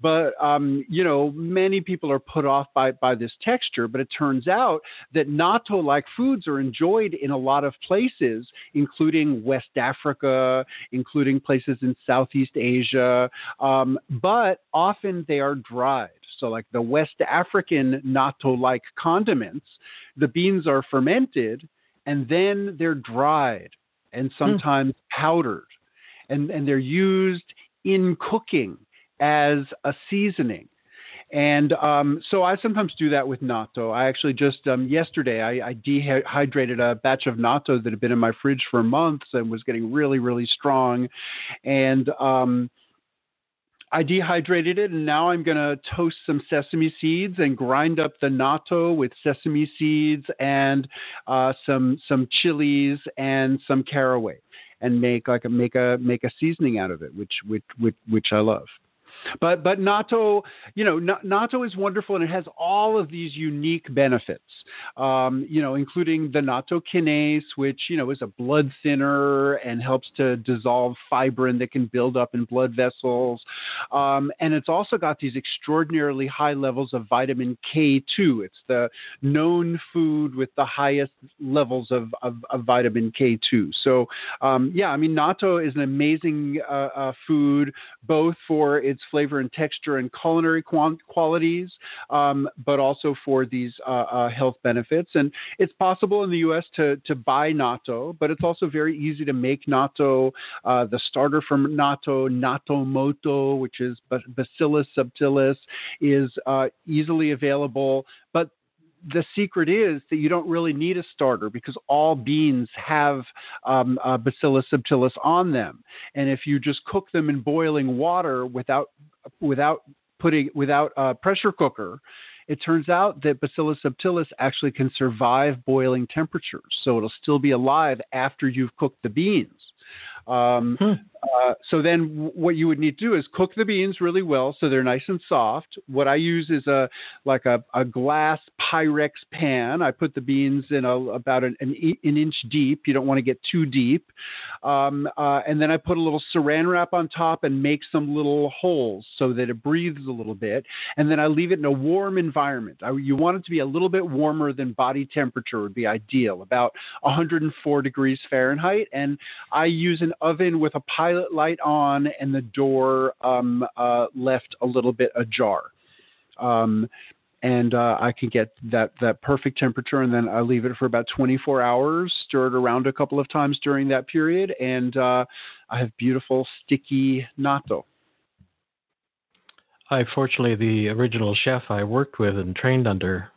But um, you know, many people are put off by by this texture. But it turns out that natto-like foods are enjoyed in a lot of places, including West Africa, including places in Southeast Asia. Um, but often they are dried. So, like the West African natto-like condiments, the beans are fermented and then they're dried and hmm. sometimes mm. powdered, and and they're used in cooking as a seasoning. And um, so I sometimes do that with natto. I actually just um, yesterday I, I, dehydrated a batch of natto that had been in my fridge for months and was getting really really strong, and um, I dehydrated it, and now I'm going to toast some sesame seeds and grind up the natto with sesame seeds and uh, some some chilies and some caraway, and make like a make a make a seasoning out of it, which which which, which I love. But but natto, you know, natto is wonderful and it has all of these unique benefits. Um, you know, including the natto kinase, which you know is a blood thinner and helps to dissolve fibrin that can build up in blood vessels. Um, and it's also got these extraordinarily high levels of vitamin K2. It's the known food with the highest levels of, of, of vitamin K2. So um, yeah, I mean natto is an amazing uh, uh, food both for its flavor and texture and culinary qualities, um, but also for these uh, uh, health benefits. And it's possible in the U.S. to, to buy natto, but it's also very easy to make natto. Uh, the starter from natto, natto moto, which is Bacillus subtilis, is uh, easily available. But the secret is that you don't really need a starter because all beans have um, uh, Bacillus subtilis on them, and if you just cook them in boiling water without without putting without a pressure cooker, it turns out that Bacillus subtilis actually can survive boiling temperatures, so it'll still be alive after you've cooked the beans. Um, hmm. Uh, so then what you would need to do is cook the beans really well so they're nice and soft. What I use is a like a, a glass Pyrex pan. I put the beans in a, about an, an, an inch deep. You don't want to get too deep. Um, uh, and then I put a little saran wrap on top and make some little holes so that it breathes a little bit. And then I leave it in a warm environment. I, you want it to be a little bit warmer than body temperature would be ideal, about 104 degrees Fahrenheit. And I use an oven with a pilot light on and the door um, uh, left a little bit ajar. Um, and uh, I can get that that perfect temperature, and then I leave it for about 24 hours, stir it around a couple of times during that period, and uh, I have beautiful sticky natto. I fortunately the original chef I worked with and trained under,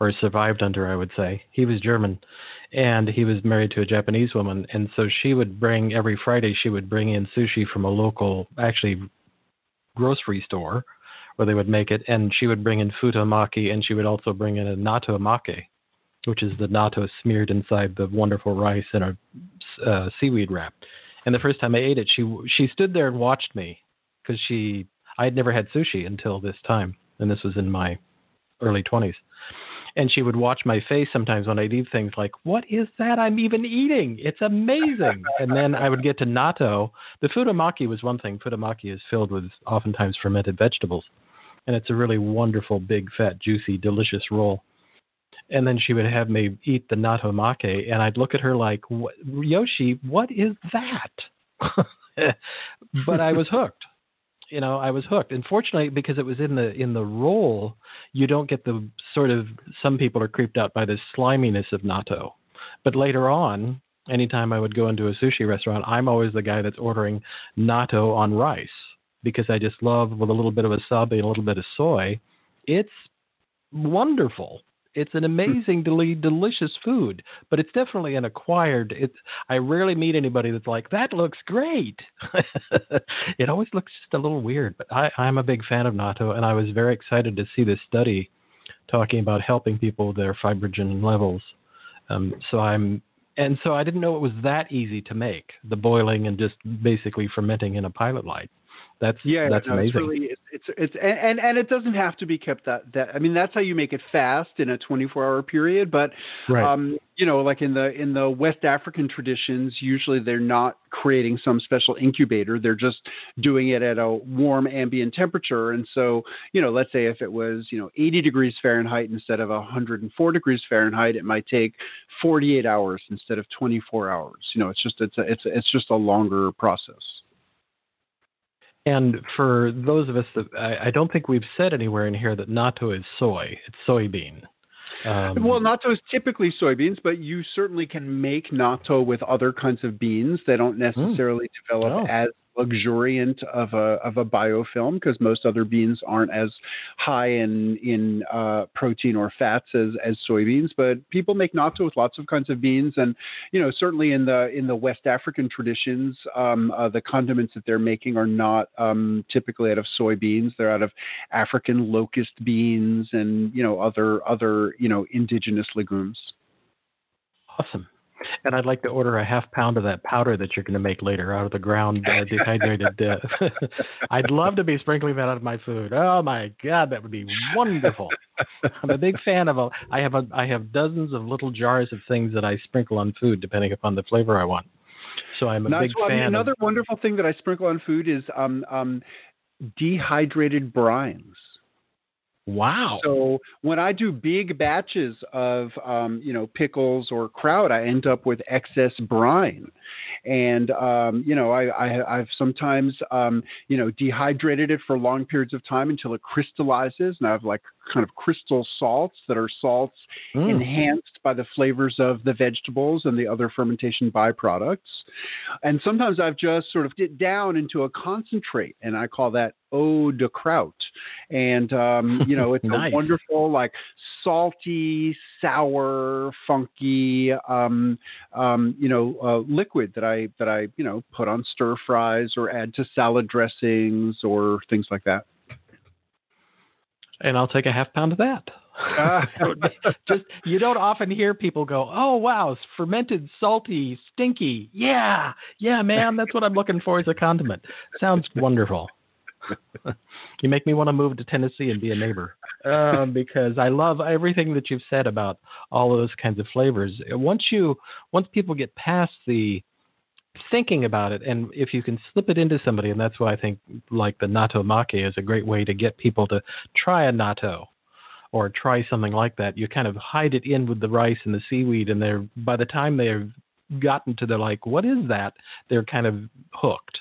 or survived under, I would say, he was German, and he was married to a Japanese woman, and so she would bring every Friday she would bring in sushi from a local, actually, grocery store, where they would make it, and she would bring in futomaki, and she would also bring in a natto maki, which is the natto smeared inside the wonderful rice in a uh, seaweed wrap. And the first time I ate it, she she stood there and watched me because she I had never had sushi until this time, and this was in my early 20s and she would watch my face sometimes when I'd eat things like, "What is that I'm even eating? It's amazing!" *laughs* and then I would get to natto. The futomaki was one thing. Futomaki is filled with oftentimes fermented vegetables, and it's a really wonderful, big, fat, juicy, delicious roll. And then she would have me eat the natto maki, and I'd look at her like, "Yoshi, what is that?" *laughs* but I was hooked you know, I was hooked. And fortunately, because it was in the in the role, you don't get the sort of some people are creeped out by the sliminess of natto. But later on, anytime I would go into a sushi restaurant, I'm always the guy that's ordering natto on rice because I just love with a little bit of wasabi and a little bit of soy. It's wonderful. It's an hmm. amazingly delicious food, but it's definitely an acquired. It's I rarely meet anybody that's like that looks great. *laughs* it always looks just a little weird, but I, I'm a big fan of natto, and I was very excited to see this study talking about helping people with their fibrinogen levels. Um, so I'm and so I didn't know it was that easy to make the boiling and just basically fermenting in a pilot light. That's yeah, that's no, amazing. It's, really, it's it's it's and and it doesn't have to be kept that that. I mean, that's how you make it fast in a 24 hour period. But right. um, you know, like in the in the West African traditions, usually they're not creating some special incubator. They're just doing it at a warm ambient temperature. And so, you know, let's say if it was you know 80 degrees Fahrenheit instead of 104 degrees Fahrenheit, it might take 48 hours instead of 24 hours. You know, it's just it's a, it's a, it's just a longer process. And for those of us that I, I, don't think we've said anywhere in here that natto is soy, it's soybean. Um, well, natto is typically soybeans, but you certainly can make natto with other kinds of beans. They don't necessarily mm, develop oh. as luxuriant of a of a biofilm because most other beans aren't as high in in uh, protein or fats as as soybeans. But people make natto with lots of kinds of beans, and you know certainly in the in the West African traditions, um, uh, the condiments that they're making are not um, typically out of soybeans. They're out of African locust beans and you know other other you know indigenous legumes. Awesome. And I'd like to order a half pound of that powder that you're going to make later out of the ground uh, dehydrated. Uh, *laughs* I'd love to be sprinkling that on my food. Oh my God, that would be wonderful. I'm a big fan of a. I have a. I have dozens of little jars of things that I sprinkle on food depending upon the flavor I want. So I'm a now, big so, fan. I mean, another of, wonderful thing that I sprinkle on food is um, um, dehydrated brines. Wow. So when I do big batches of, um, you know, pickles or kraut, I end up with excess brine. And, um, you know, I, I, have sometimes, um, you know, dehydrated it for long periods of time until it crystallizes. And I have like kind of crystal salts that are salts mm. enhanced by the flavors of the vegetables and the other fermentation byproducts. And sometimes I've just sort of get down into a concentrate, and I call that eau de kraut. And, um, you know, it's *laughs* nice. a wonderful, like salty, sour, funky, um, um, you know, uh, liquid that I, that I, you know, put on stir fries or add to salad dressings or things like that and I'll take a half pound of that. *laughs* just you don't often hear people go, "Oh wow, fermented, salty, stinky." Yeah, yeah, man, that's what I'm looking for as a condiment. Sounds wonderful. *laughs* you make me want to move to Tennessee and be a neighbor uh, because I love everything that you've said about all of those kinds of flavors. Once you, once people get past the thinking about it, and if you can slip it into somebody, and that's why I think like the natto maki is a great way to get people to try a natto or try something like that. You kind of hide it in with the rice and the seaweed, and they're by the time they've gotten to the like, what is that? They're kind of hooked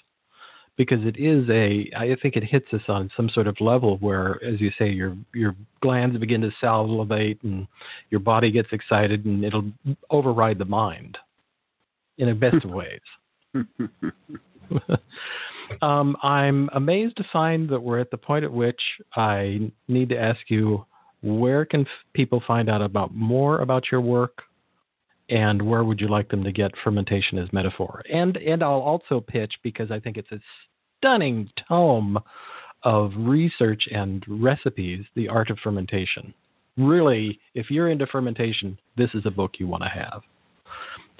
because it is a I think it hits us on some sort of level where as you say your your glands begin to salivate and your body gets excited and it'll override the mind in the best of *laughs* ways. *laughs* um, I'm amazed to find that we're at the point at which I need to ask you where can f- people find out about more about your work and where would you like them to get fermentation as metaphor? And and I'll also pitch because I think it's a stunning tome of research and recipes, The Art of Fermentation. Really, if you're into fermentation, this is a book you want to have.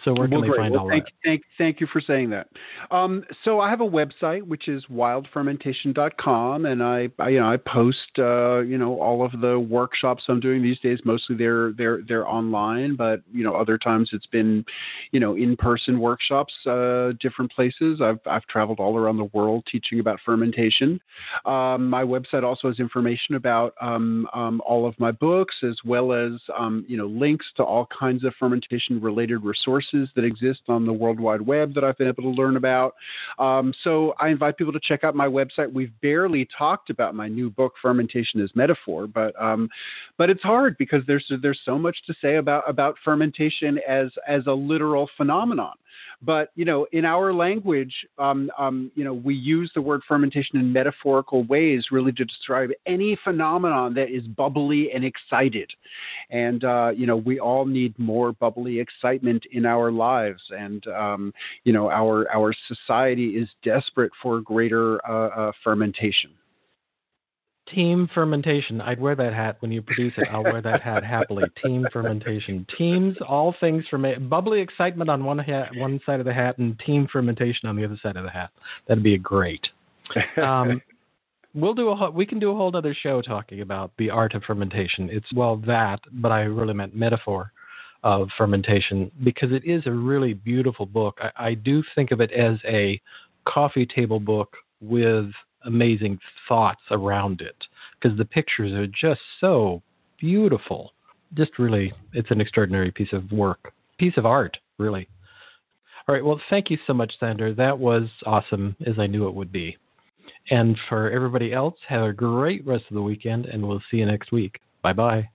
So where can well, they find well, all thank, that? Thank, thank you for saying that. Um, so I have a website which is wildfermentation.com, and I, I you know I post uh, you know all of the workshops I'm doing these days. Mostly they're they're they're online, but you know other times it's been you know in person workshops, uh, different places. I've I've traveled all around the world teaching about fermentation. Um, my website also has information about um, um all of my books as well as um, you know links to all kinds of fermentation related resources resources that exist on the World Wide Web that I've been able to learn about. Um, so I invite people to check out my website. We've barely talked about my new book, Fermentation as Metaphor, but um, but it's hard because there's there's so much to say about about fermentation as as a literal phenomenon. But you know, in our language, um, um, you know, we use the word fermentation in metaphorical ways, really to describe any phenomenon that is bubbly and excited. And uh, you know, we all need more bubbly excitement in our lives, and um, you know, our our society is desperate for greater uh, uh, fermentation. Team fermentation. I'd wear that hat when you produce it. I'll wear that hat happily. Team fermentation. Teams, all things ferment. Bubbly excitement on one hat, one side of the hat, and team fermentation on the other side of the hat. That'd be great. Um, *laughs* we'll do a we can do a whole other show talking about the art of fermentation. It's well that, but I really meant metaphor of fermentation because it is a really beautiful book. I, I do think of it as a coffee table book with amazing thoughts around it because the pictures are just so beautiful. Just really, it's an extraordinary piece of work, piece of art, really. All right. Well, thank you so much, Sandor. That was awesome, as I knew it would be. And for everybody else, have a great rest of the weekend, and we'll see you next week. Bye bye.